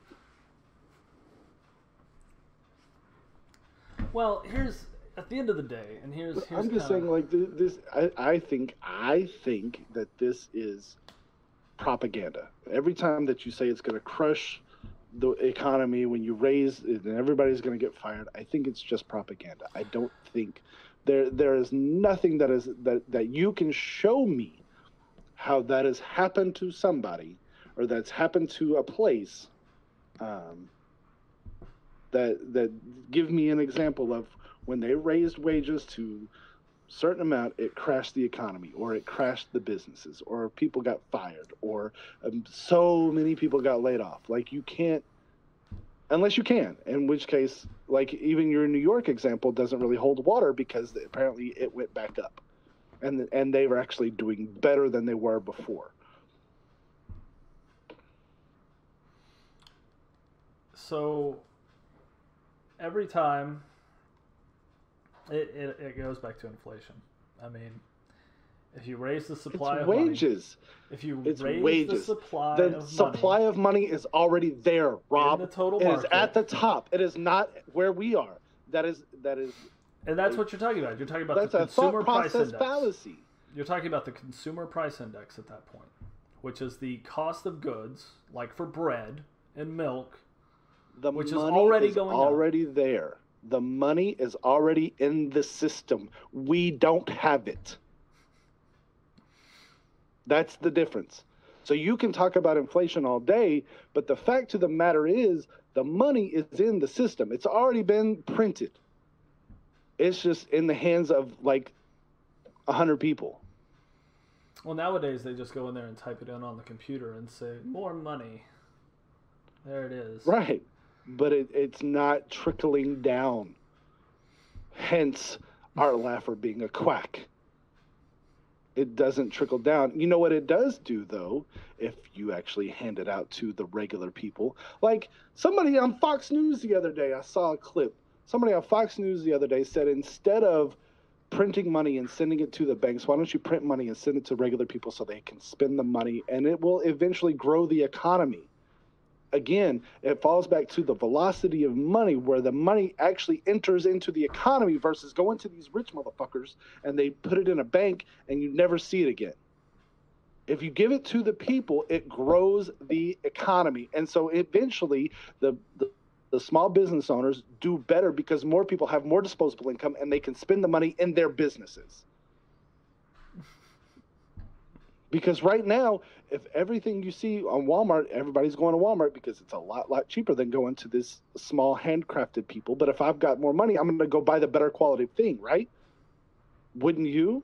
Well, here's at the end of the day, and here's here's I'm just kinda- saying, like this. I, I think I think that this is propaganda. Every time that you say it's going to crush the economy when you raise and everybody's going to get fired. I think it's just propaganda. I don't think there there is nothing that is that that you can show me how that has happened to somebody or that's happened to a place um, that that give me an example of when they raised wages to certain amount it crashed the economy or it crashed the businesses or people got fired or um, so many people got laid off. Like you can't unless you can in which case like even your new york example doesn't really hold water because apparently it went back up and and they were actually doing better than they were before. So every time it, it, it goes back to inflation. I mean, if you raise the supply it's of wages. money, if you It's raise wages. the supply of money, the of supply money of money is already there, Rob. the total It is at the top. It is not where we are. That is that is and that's what you're talking about. You're talking about that's the a consumer price index. fallacy. You're talking about the consumer price index at that point, which is the cost of goods, like for bread and milk. The Which is already is going up. already there. The money is already in the system. We don't have it. That's the difference. So you can talk about inflation all day, but the fact of the matter is the money is in the system. It's already been printed. It's just in the hands of like a hundred people. Well, nowadays they just go in there and type it in on the computer and say more money. There it is. Right. But it, it's not trickling down. Hence, our Laffer being a quack. It doesn't trickle down. You know what it does do, though, if you actually hand it out to the regular people? Like somebody on Fox News the other day, I saw a clip. Somebody on Fox News the other day said instead of printing money and sending it to the banks, why don't you print money and send it to regular people so they can spend the money and it will eventually grow the economy? Again, it falls back to the velocity of money, where the money actually enters into the economy versus going to these rich motherfuckers and they put it in a bank and you never see it again. If you give it to the people, it grows the economy. And so eventually, the, the, the small business owners do better because more people have more disposable income and they can spend the money in their businesses. Because right now, if everything you see on Walmart, everybody's going to Walmart because it's a lot, lot cheaper than going to this small handcrafted people. But if I've got more money, I'm going to go buy the better quality thing, right? Wouldn't you?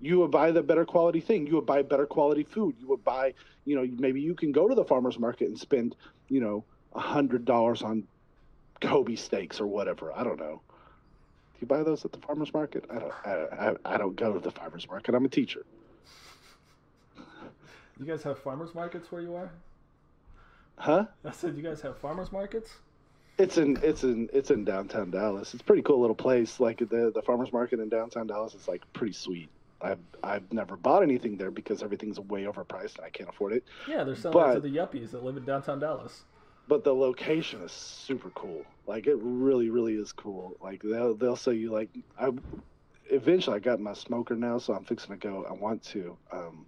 You would buy the better quality thing. You would buy better quality food. You would buy, you know, maybe you can go to the farmer's market and spend, you know, a hundred dollars on Kobe steaks or whatever. I don't know. Do you buy those at the farmer's market? I don't. I, I, I don't go to the farmer's market. I'm a teacher. You guys have farmers markets where you are? Huh? I said you guys have farmers markets. It's in it's in it's in downtown Dallas. It's a pretty cool little place. Like the the farmers market in downtown Dallas is like pretty sweet. I've I've never bought anything there because everything's way overpriced and I can't afford it. Yeah, they're selling it to the yuppies that live in downtown Dallas. But the location is super cool. Like it really really is cool. Like they'll they'll say you like I eventually I got my smoker now, so I'm fixing to go. I want to um,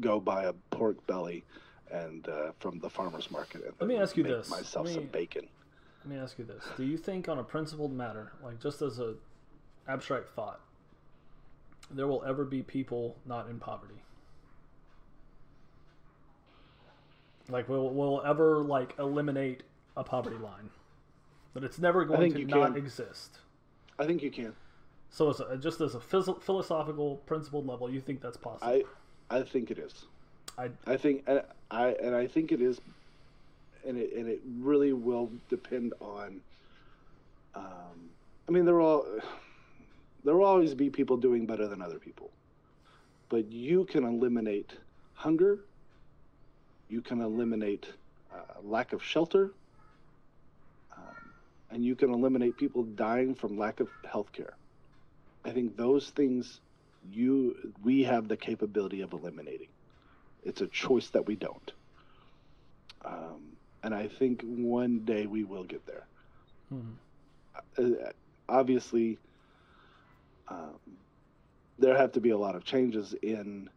go buy a pork belly and uh, from the farmers market. And Let me ask you this. Myself Let some bacon. Let me ask you this: Do you think, on a principled matter, like just as a abstract thought, there will ever be people not in poverty? Like, will will ever like eliminate a poverty line? That it's never going to not can. exist. I think you can. So, as a, just as a phys- philosophical, principled level, you think that's possible? I I think it is. I I think and I and I think it is, and it and it really will depend on. Um, I mean, there will there will always be people doing better than other people, but you can eliminate hunger. You can eliminate uh, lack of shelter, um, and you can eliminate people dying from lack of health care. I think those things you we have the capability of eliminating. It's a choice that we don't. Um, and I think one day we will get there. Mhm. Uh, obviously, um, there have to be a lot of changes in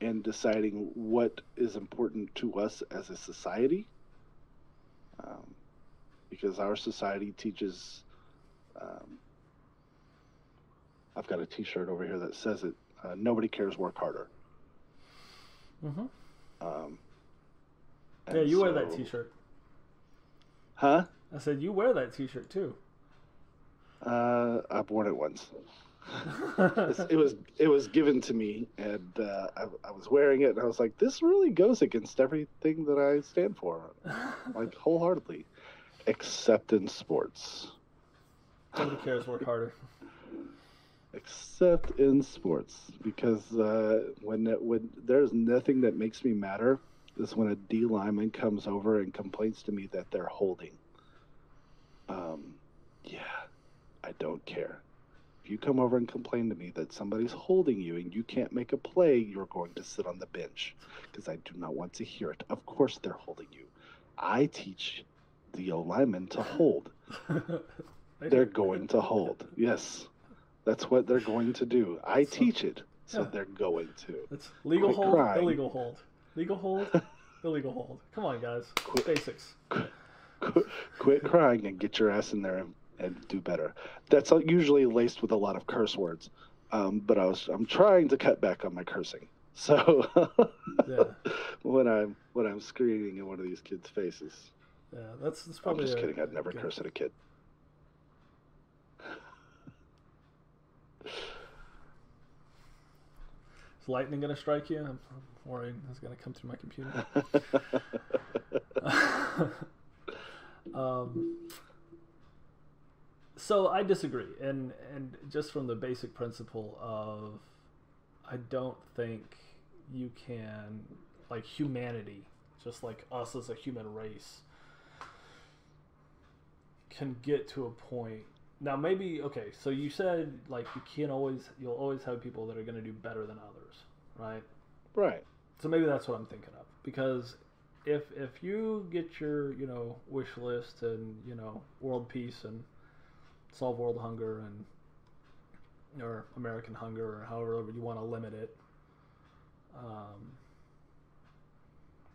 in deciding what is important to us as a society um, because our society teaches. Um, I've got a T-shirt over here that says it. Uh, Nobody cares. Work harder. Mm-hmm. Um, Yeah, you wear that T-shirt. Huh? I said you wear that T-shirt too. Uh, I've worn it once. It was it was given to me, and uh, I, I was wearing it, and I was like, "This really goes against everything that I stand for, like wholeheartedly, except in sports." Nobody cares. Work harder. Except in sports because uh, when it, when there's nothing that makes me matter is when a D lineman comes over and complains to me that they're holding. Um, yeah, I don't care. If you come over and complain to me that somebody's holding you and you can't make a play, you're going to sit on the bench because I do not want to hear it. Of course, they're holding you. I teach the O lineman to hold. They're going to hold. Yes. That's what they're going to do. I So- teach it, so Yeah. they're going to. It's legal Quit hold, crying. illegal hold, legal hold, illegal hold. Come on, guys. Quit. Basics. Quit, quit crying and get your ass in there and, and do better. That's usually laced with a lot of curse words. Um, but I was I'm trying to cut back on my cursing. So Yeah. when I'm when I'm screaming in one of these kids' faces, Yeah, that's that's I'm just a- kidding. I'd never good- curse at a kid. Is lightning gonna strike you? I'm, I'm worrying it's gonna come through my computer. um, so I disagree, and and just from the basic principle of, I don't think you can like humanity, just like us as a human race, can get to a point. Now maybe okay, so you said like you can't always you'll always have people that are going to do better than others, right? right. So maybe that's what I'm thinking of because if if you get your you know wish list and you know world peace and solve world hunger and or American hunger or however you want to limit it, um,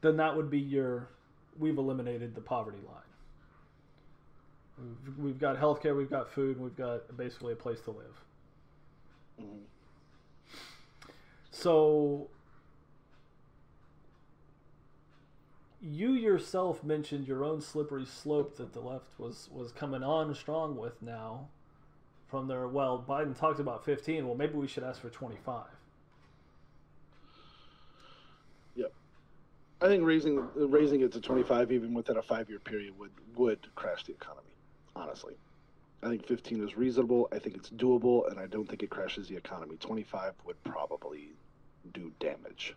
then that would be your we've eliminated the poverty line. We've, we've got healthcare, we've got food, and we've got basically a place to live. Mhm. So you yourself mentioned your own slippery slope that the left was was coming on strong with now from their well Biden talked about 15 well maybe we should ask for 25 I think raising raising it to 25 even within a five year period would would crash the economy. Honestly, I think 15 is reasonable. I think it's doable, and I don't think it crashes the economy. 25 would probably do damage.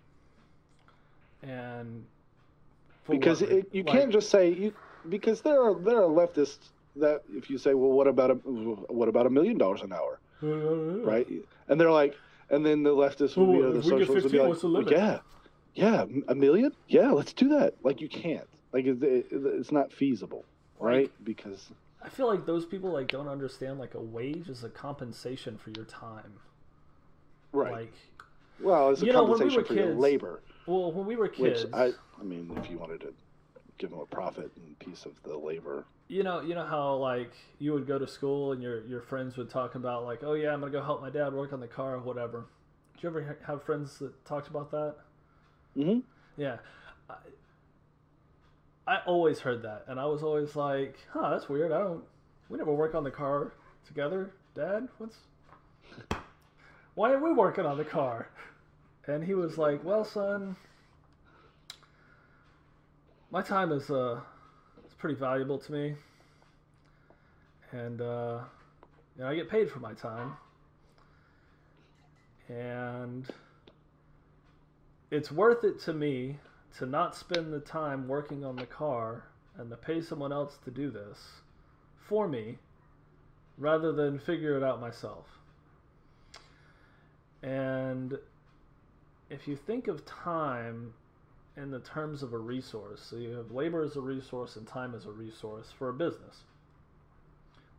And because what it, you like- can't just say you because there are there are leftists that if you say well what about a what about a million dollars an hour? Uh, right? And they're like and then the leftists will be Well, the if we get socialists will be like limit? yeah yeah a million? Yeah let's do that. Like you can't. Like it, it, it's not feasible right? Because I feel like those people like don't understand like a wage is a compensation for your time. Right. Like well it's a You know, when we compensation were for your kids, labor. well when we were kids which i i mean if you wanted to give them a profit and piece of the labor. You know you know how like you would go to school and your your friends would talk about like oh yeah i'm gonna go help my dad work on the car or whatever. Did you ever have friends that talked about that? Hmm yeah I, always heard that and i was always like huh that's weird. I don't we never work on the car together dad. What's why are we working on the car? And he was like well son my time is uh it's pretty valuable to me and uh you know, i get paid for my time. And it's worth it to me to not spend the time working on the car and to pay someone else to do this for me rather than figure it out myself. And if you think of time in the terms of a resource, so you have labor as a resource and time as a resource for a business.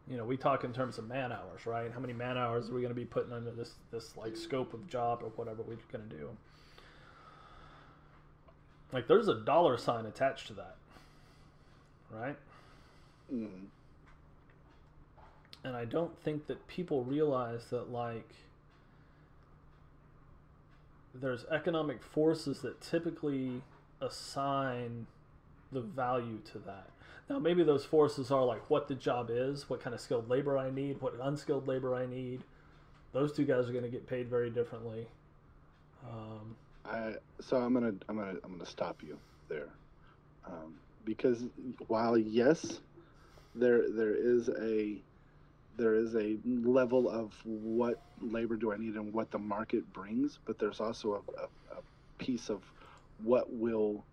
You know, we talk in terms of man hours, right? How many man hours are we going to be putting into this this like scope of job or whatever we're going to do? Like there's a dollar sign attached to that. right? Mm. And I don't think that people realize that like there's economic forces that typically assign the value to that. Now, maybe those forces are like what the job is, what kind of skilled labor I need, what unskilled labor I need. Those two guys are going to get paid very differently. Um, I so I'm gonna I'm gonna I'm gonna stop you there, um, because while yes, there there is a there is a level of what labor do I need and what the market brings, but there's also a, a, a piece of what will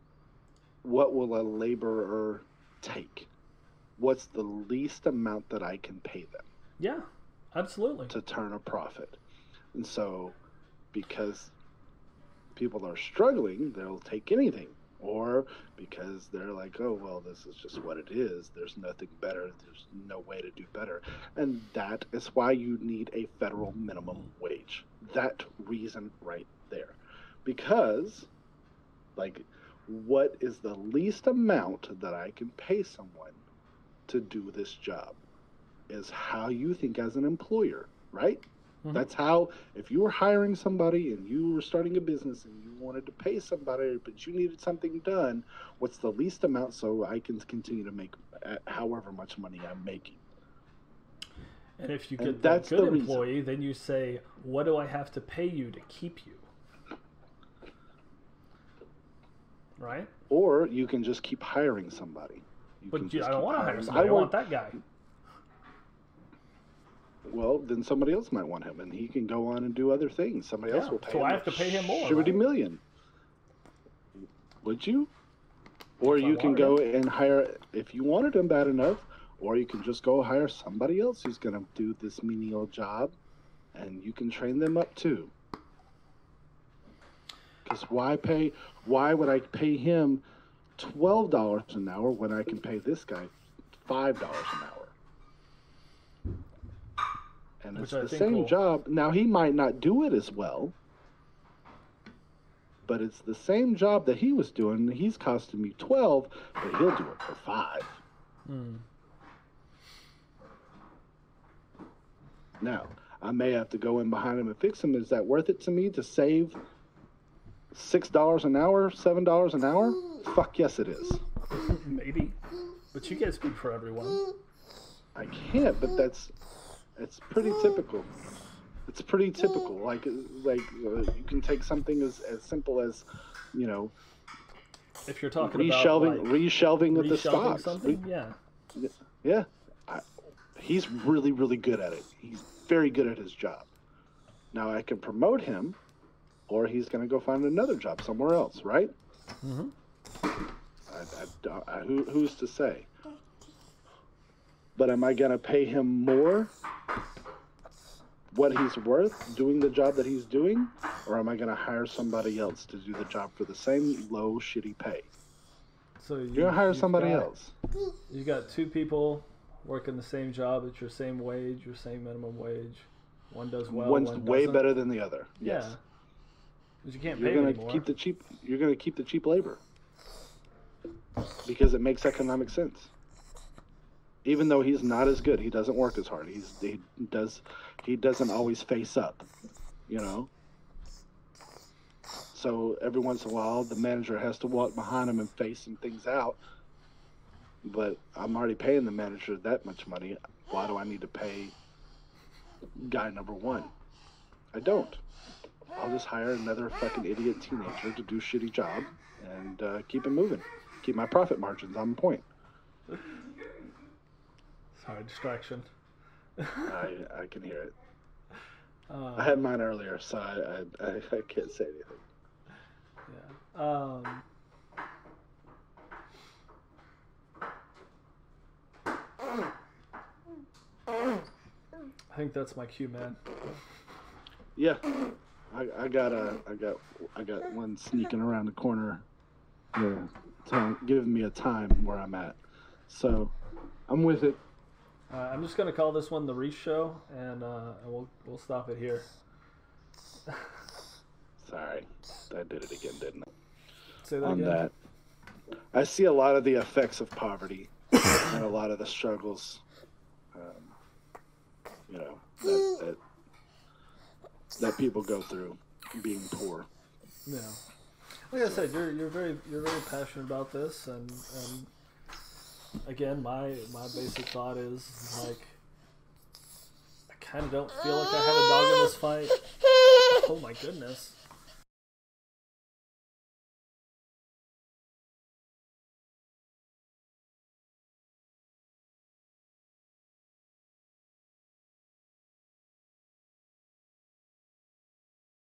what will a laborer take? What's the least amount that I can pay them yeah, absolutely. to turn a profit? And so, because people are struggling, they'll take anything. Or because they're like, oh, well, this is just what it is. There's nothing better. There's no way to do better. And that is why you need a federal minimum wage. That reason right there. Because, like, what is the least amount that I can pay someone to do this job? Is how you think as an employer, right? Mhm. That's how, if you were hiring somebody and you were starting a business and you wanted to pay somebody, but you needed something done, what's the least amount so I can continue to make uh, however much money I'm making? And if you And get that that's good the reason. employee, then you say, "What do I have to pay you to keep you?" Right? Or you can just keep hiring somebody. You But you, I don't want to hire somebody. I, work- want that guy. Well, then somebody else might want him, and he can go on and do other things. Somebody else will pay so him. I have to pay him more, right? million. Would you? Or If you can go and hire if you wanted him bad enough, or you can just go hire somebody else who's going to do this menial job, and you can train them up too. Because why pay? Why would I pay him twelve dollars an hour when I can pay this guy five dollars an hour? And Which it's I the same will- job. Now he might not do it as well, but it's the same job that he was doing. He's costing me twelve, but he'll do it for five. Hmm. Now, I may have to go in behind him and fix him. Is that worth it to me to save six dollars an hour, seven dollars an hour? Fuck yes, it is. Maybe. But you can't speak for everyone. I can't, but that's it's pretty typical. It's pretty typical. Like like uh, you can take something as as simple as you know If you're talking reshelving about like, reshelving of the reshelving stocks. something, yeah. Yeah, I, he's really, really good at it. He's very good at his job. Now I can promote him, or he's going to go find another job somewhere else, right? hmm I, I don't- I- who, who's to say? But am I going to pay him more? What he's worth doing the job that he's doing, or am I going to hire somebody else to do the job for the same low, shitty pay? So you, You're going to hire somebody got- else. You got two people working the same job at your same wage, your same minimum wage. One does well. One's one way doesn't. better than the other. Yeah. Yes. 'Cause you can't you're gonna anymore. keep the cheap you're gonna keep the cheap labor because it makes economic sense even though he's not as good he doesn't work as hard. He's he does he doesn't always face up you know? So every once in a while the manager has to walk behind him and face some things out. But i'm already paying the manager that much money. Why do i need to pay guy number one? I don't. I'll just hire another fucking idiot teenager to do shitty job and uh, keep it moving. Keep my profit margins on point. Sorry, distraction. I, I can hear it. Uh, I had mine earlier, so I, I, I, I can't say anything. yeah. Um, I think that's my cue, man. Yeah, I, I got a, I got, I got one sneaking around the corner, yeah, telling, giving me a time where I'm at. So, I'm with it. Uh, I'm just gonna call this one the Reese Show, and, uh, and we'll we'll stop it here. Sorry, I did it again, didn't I? Say that on again. that. I see a lot of the effects of poverty and a lot of the struggles, um, you know, that, that that people go through being poor. Yeah. Like I said, you're you're very you're very passionate about this, and and again, my my basic thought is like, I kind of don't feel like I had a dog in this fight. Oh my goodness.